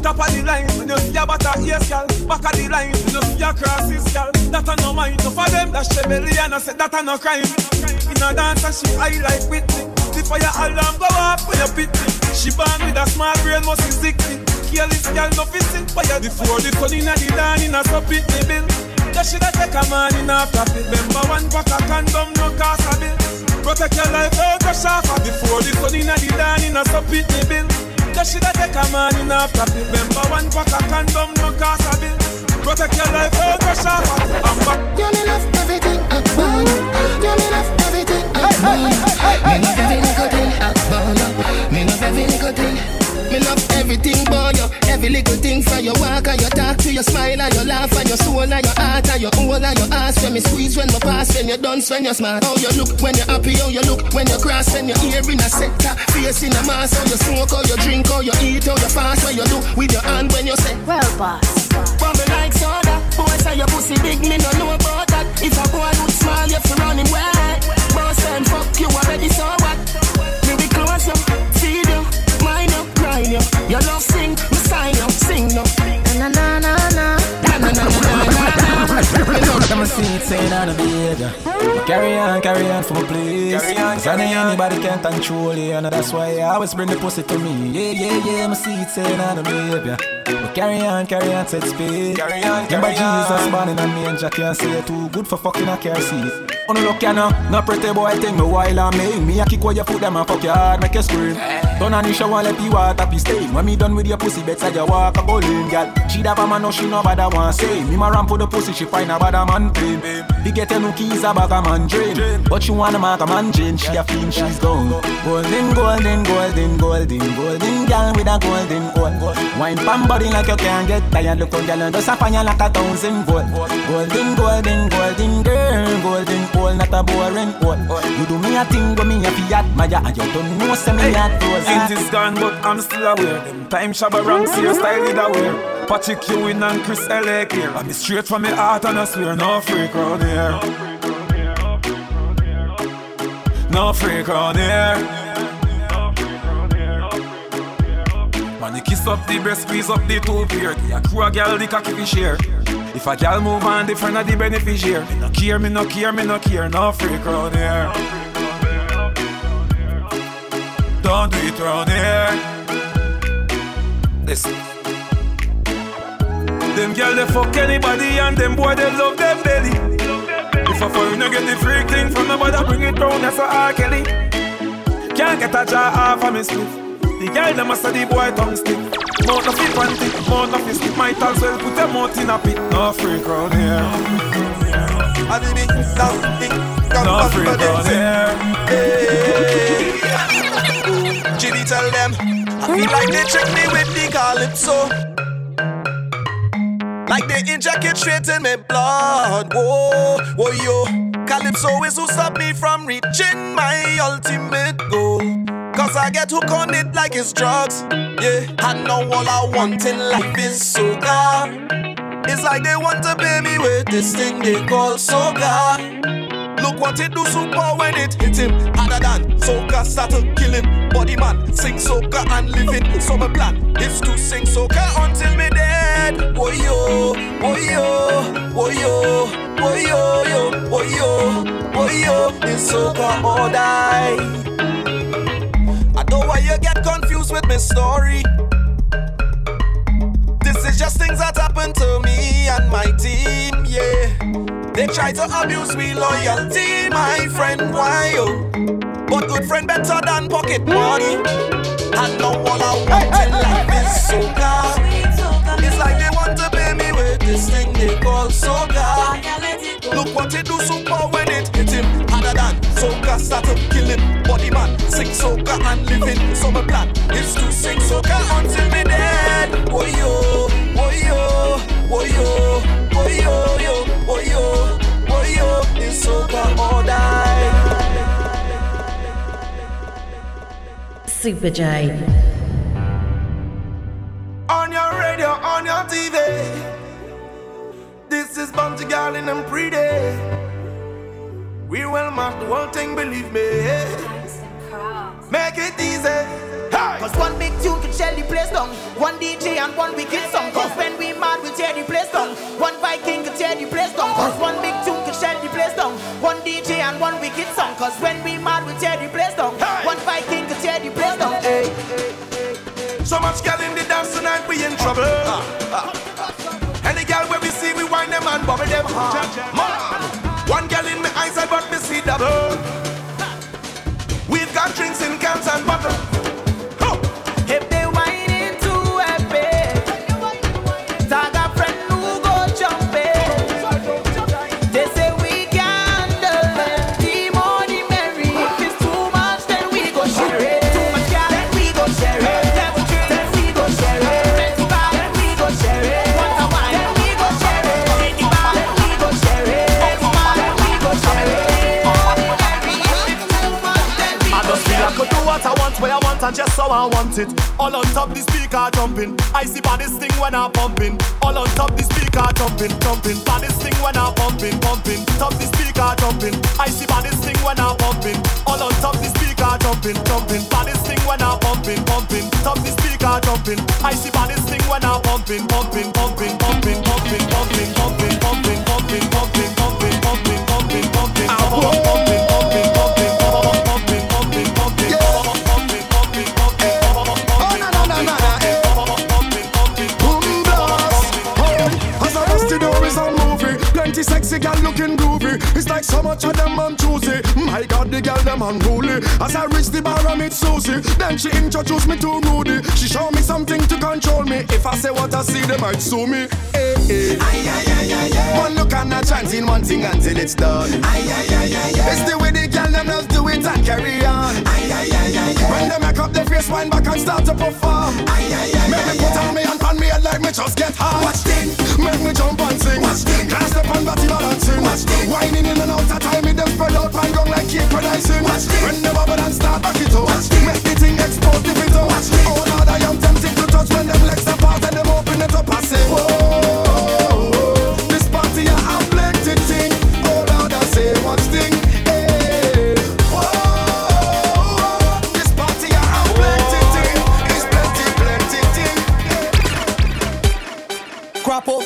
top of the line. When you see a yes, girl, back of the line. When you see a girl, that a no mind. No for them, that's belly and I said that a no crime. In a dance and she high like Whitney. The fire alarm go off when you pit me. She born with a small brain, must be sickly. Careless girl, no fishing fire. Before the sun in a the dawn in a so pit me bill. You shoulda take a man in a profit. Remember one pack of condom, no cost a bill. Protect your life out of shafa Before the sun in a the dawn in a so pit me bill You shoulda take a man in a profit Remember one pack of condom no cost a bill Protect your life oh, out of shafa I'm back You me love everything about you. You me love everything about you. Me love every little thing about you. Me love every little thing. Me love everything about you. Every little thing from your walk and your talk to your smile and your laugh and your soul and your heart and your whole and your ass. When me squeeze, when me pass, when you dance, when you smile. How you look when you're happy, how you look when you cross, when you're here in a sector, face in a mask. How you smoke, how you drink, how you eat, how you fast, how you do with your hand when you say, Well, boss. but me like soda. Boy say your pussy big, me no know about that. If a boy look small, you fi run him. Boss them fuck you already, so grind you. Me see it saying on the behavior. Carry on, carry on for my please. Cause I know anybody can control you, and that's why I always bring the pussy to me. Yeah, yeah, yeah, me see it saying on the behavior. But carry on, carry on, set speed. Carry on, carry Remember Jesus born in a manger, can't say too good for fucking I can't see it. Oh look ya no, no pretty boy thing me while I make me a kick where you put them and fuck your hard, make you scream. Turn on the shower, let the water be stain. When me done with your pussy, better you walk a bowling, girl. She da man, no she no bad want say. Me ma ramp for the pussy, she find a bad man claim. He get a no keys a bag a man drain, but she wanna mark a man chain. She a fiend, she's gone. Golden, golden, golden, golden, golden girl with a golden gold. Wine pam body like you can't get tired. Look on girl just a fire like a thousand volt. Golden, golden, golden girl, golden hole, not a boring hole. You do me a thing, go me a fi admire, and you don't know say me not close. It is gone but I'm still aware Them time Shabba Ranks, your style is aware Patrick Ewing and Chris L.A. clear I'm straight from my heart and I swear No freak round here No freak round here Man, you kiss up the breast, squeeze up the two pair. The crew a girl, the cocky fi share. If a girl move on, different of the beneficiary. Me no care, me no care, me no care, no freak round here. Don't do it round here. Listen. Them girl they fuck anybody and them boy they love them belly. If a foreigner get the freak thing from nobody, bring it round, that's a R. Kelly. Can't get a jar off of me spliff. The girl them must the boy tongue stick. Mouth of it one tick, mouth of it stick. Might as well put them mouth in a pit. No freak round here. I did it, it, No freak round here. Jimmy tell them, I feel like they trick me with the calypso. Like they inject it straight in my blood. Whoa, whoa, yo. Calypso is who stop me from reaching my ultimate goal. Cause I get hooked on it like it's drugs. Yeah, I know all I want in life is soca. It's like they want to pay me with this thing they call soca. Look what it do super when it hit him harder than soca start to kill him. Body man sing soca and live it. So my plan is to sing soca until me dead. Boy yo, boy yo, boy yo, boy yo, yo, boy yo, boy yo. It's soca or die. I know why you get confused with my story. This is just things that happen to me and my team, yeah. They try to abuse me loyalty, my friend. Why yo? But good friend better than pocket money. And now all I want in life is soca. Like they want to pay me with this thing they call soca. Look what it do super when it hit him harder than soca start to kill him. Body man sing soca and living. Plan is to sing soca until me dead. Oh yo, oh yo, oh yo, oh yo, yo, oh yo, oh yo. Soca or die. Super J. On your radio, on your TV. This is Bounty Girl in them pretty. We will mark the whole thing, believe me. Make it easy. Hey. Cause one big tune can shell the place down. One DJ and one wicked song. Cause when we mad, we tear the place down. One Viking can tear the place down. Cause one big tune can shell the place down. One DJ and one wicked song. Cause when we mad, we tear the place down. One Viking can tear the place down. Hey. So much girl in the dance tonight, we in trouble. Ah, ah, ah. Any girl where we see, we wind them and bubble them hard. One girl in my eyes, I but me see double. We've got drinks in cans and bottles. And just how I want it. All on top the speaker jumping. I see baddest thing when I'm pumping. All on top the speaker jumping, jumping. Baddest thing when I'm pumping, pumping. Top the speaker jumping. I see baddest thing when I'm pumping. All on top the speaker jumping, jumping. Baddest thing when I'm pumping, pumping. Top the speaker jumping. I see baddest thing when I'm pumping, pumping, pumping, pumping, pumping, pumping, pumping, pumping, pumping, pumping, pumping, pumping, pumping, pumping, pumping, pumping, pumping, pumping, Plenty sexy gal looking groovy. It's like so much of them I'm choosy. My God, the gal them unruly. As I reach the bar, I meet Susie. Then she introduced me to Rudy. She show me something to control me. If I say what I see, they might sue me. Eh, eh. Hey, hey. One look and a chance in one thing until it's done. Aye aye, It's the way the gal them just do it and carry on. Aye aye, When they make up their face, wind back and start to perform. Aye Make me put on me and me like me just get hot. Watch thing, make me jump and sing. Watch thing, can't step body balancing. Watch thing, whining in and out of time, me them spread out my gong like keep producing. Watch thing, when the bubble and start back it up. Watch thing, make the thing explode the it up. Watch thing, oh Lord, I am tempted to touch when them legs apart and them open it up. I say, whoa,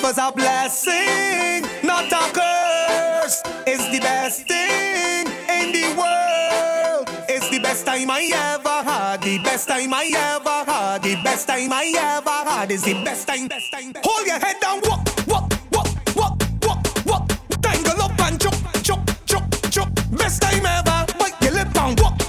Crop over's a blessing, not a curse. It's the best thing in the world. It's the best time I ever had. The best time I ever had. The best time I ever had. Is the best time, best time. Best Hold your head down, walk, walk, walk, walk, walk, walk. Tangle up and jump, jump, jump, jump. Best time ever. Bite your lip and walk,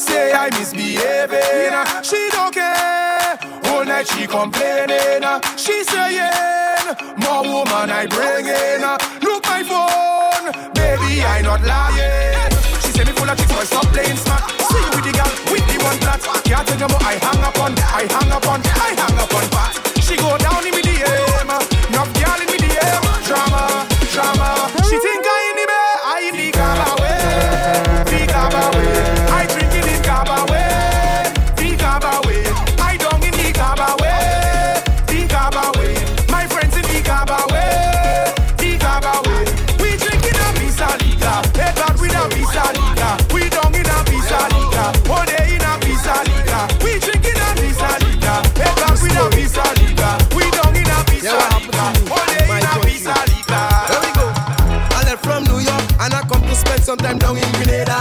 Say I misbehaving. Eh? She don't care. All night she complaining. Eh? She saying, More woman I bring eh? in. Look my phone, baby I not lying. She say me full of chicks, boy stop playing smart. See you with the girl, with the one that. Can't tell you more. I hang up on, I hang up on, I hang up on. sometime down in Grenada.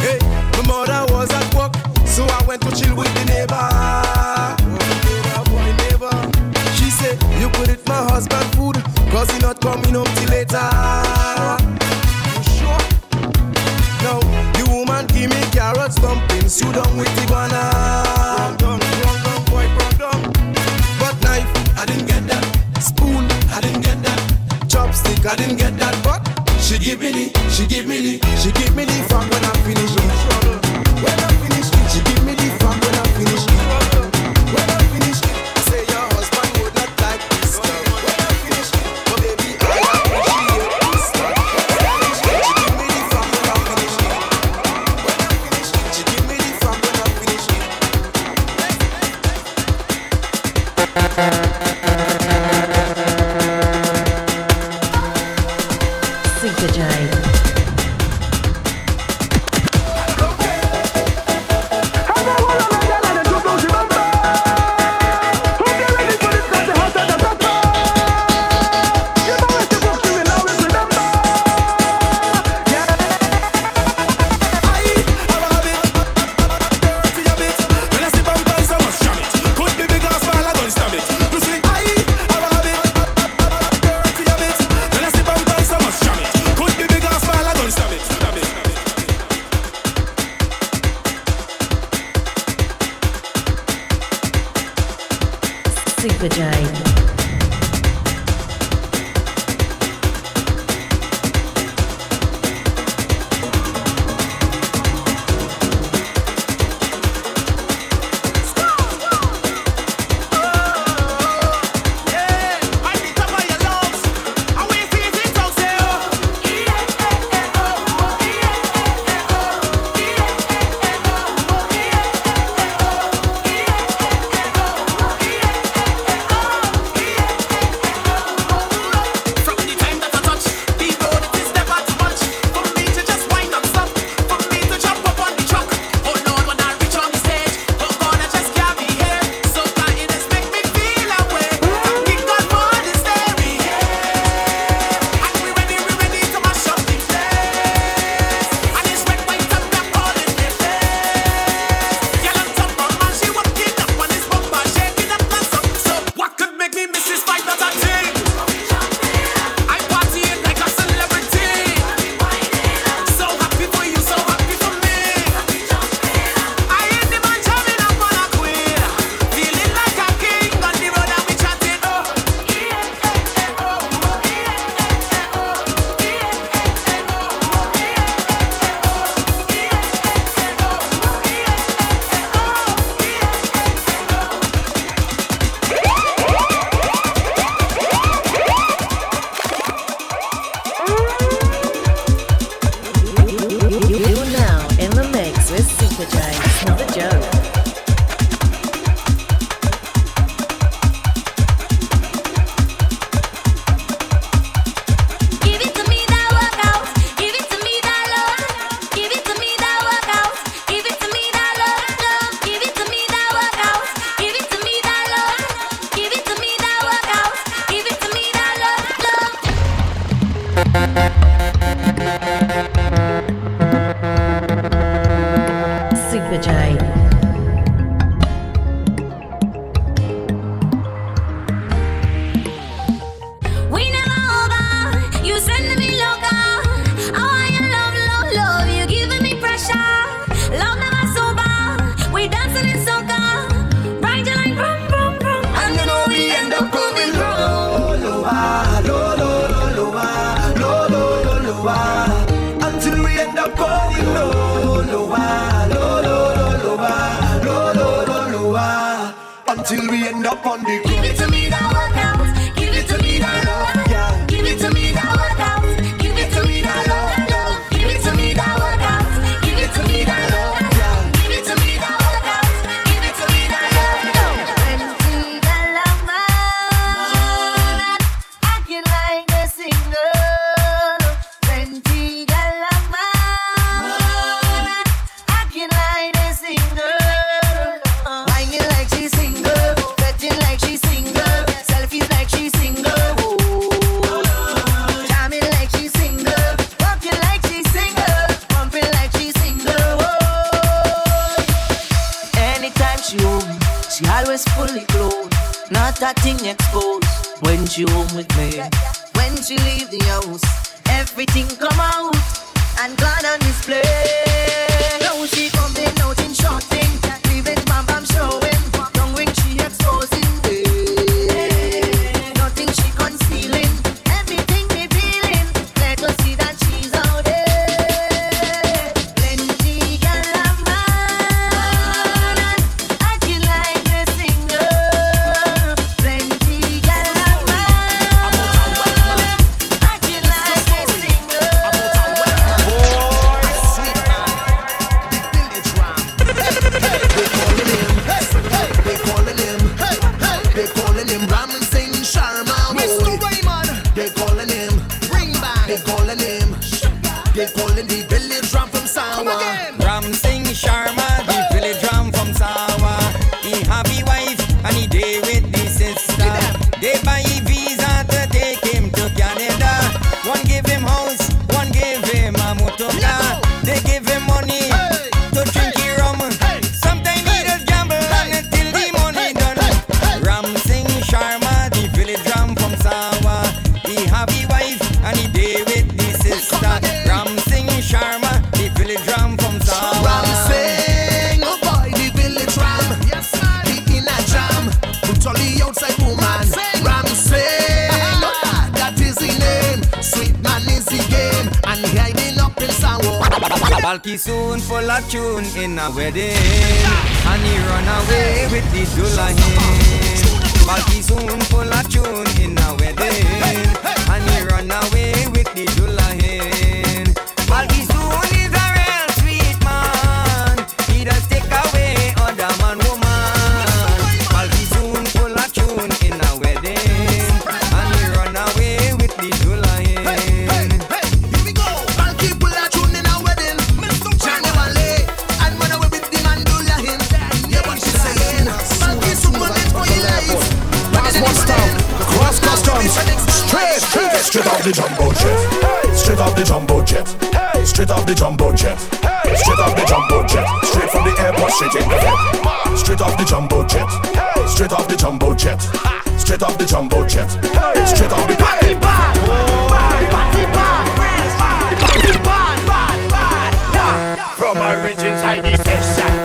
Hey, my mother was at work, so I went to chill with the neighbor. Oh, neighbor, boy, neighbor. She said, You could eat my husband food, cause he not coming home till later. You sure? No, the woman give me carrots, dumplings, you done with the banana. But knife, I didn't get lipstick, I didn't get that, but she give me the, she give me the, she give me the fuck when I finish. When soon in a wedding. And he run away with the dollar But he soon full of tune in a wedding. And he run away with the the jumbo jet. Straight off the jumbo jet. Straight off the jumbo jet. Straight off the jumbo jet. Straight from the airport, straight in the jet. Straight off the jumbo jet. Straight off the jumbo jet. Straight off the jumbo jet. Straight off the party bag. Party bag. From origins, I detest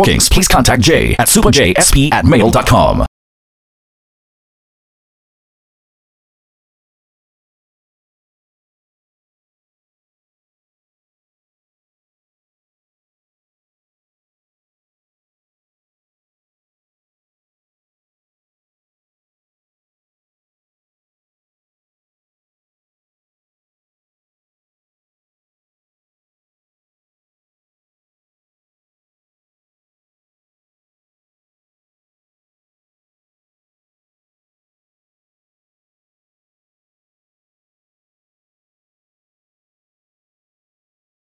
bookings, please contact Jay at superjsp at mail.com.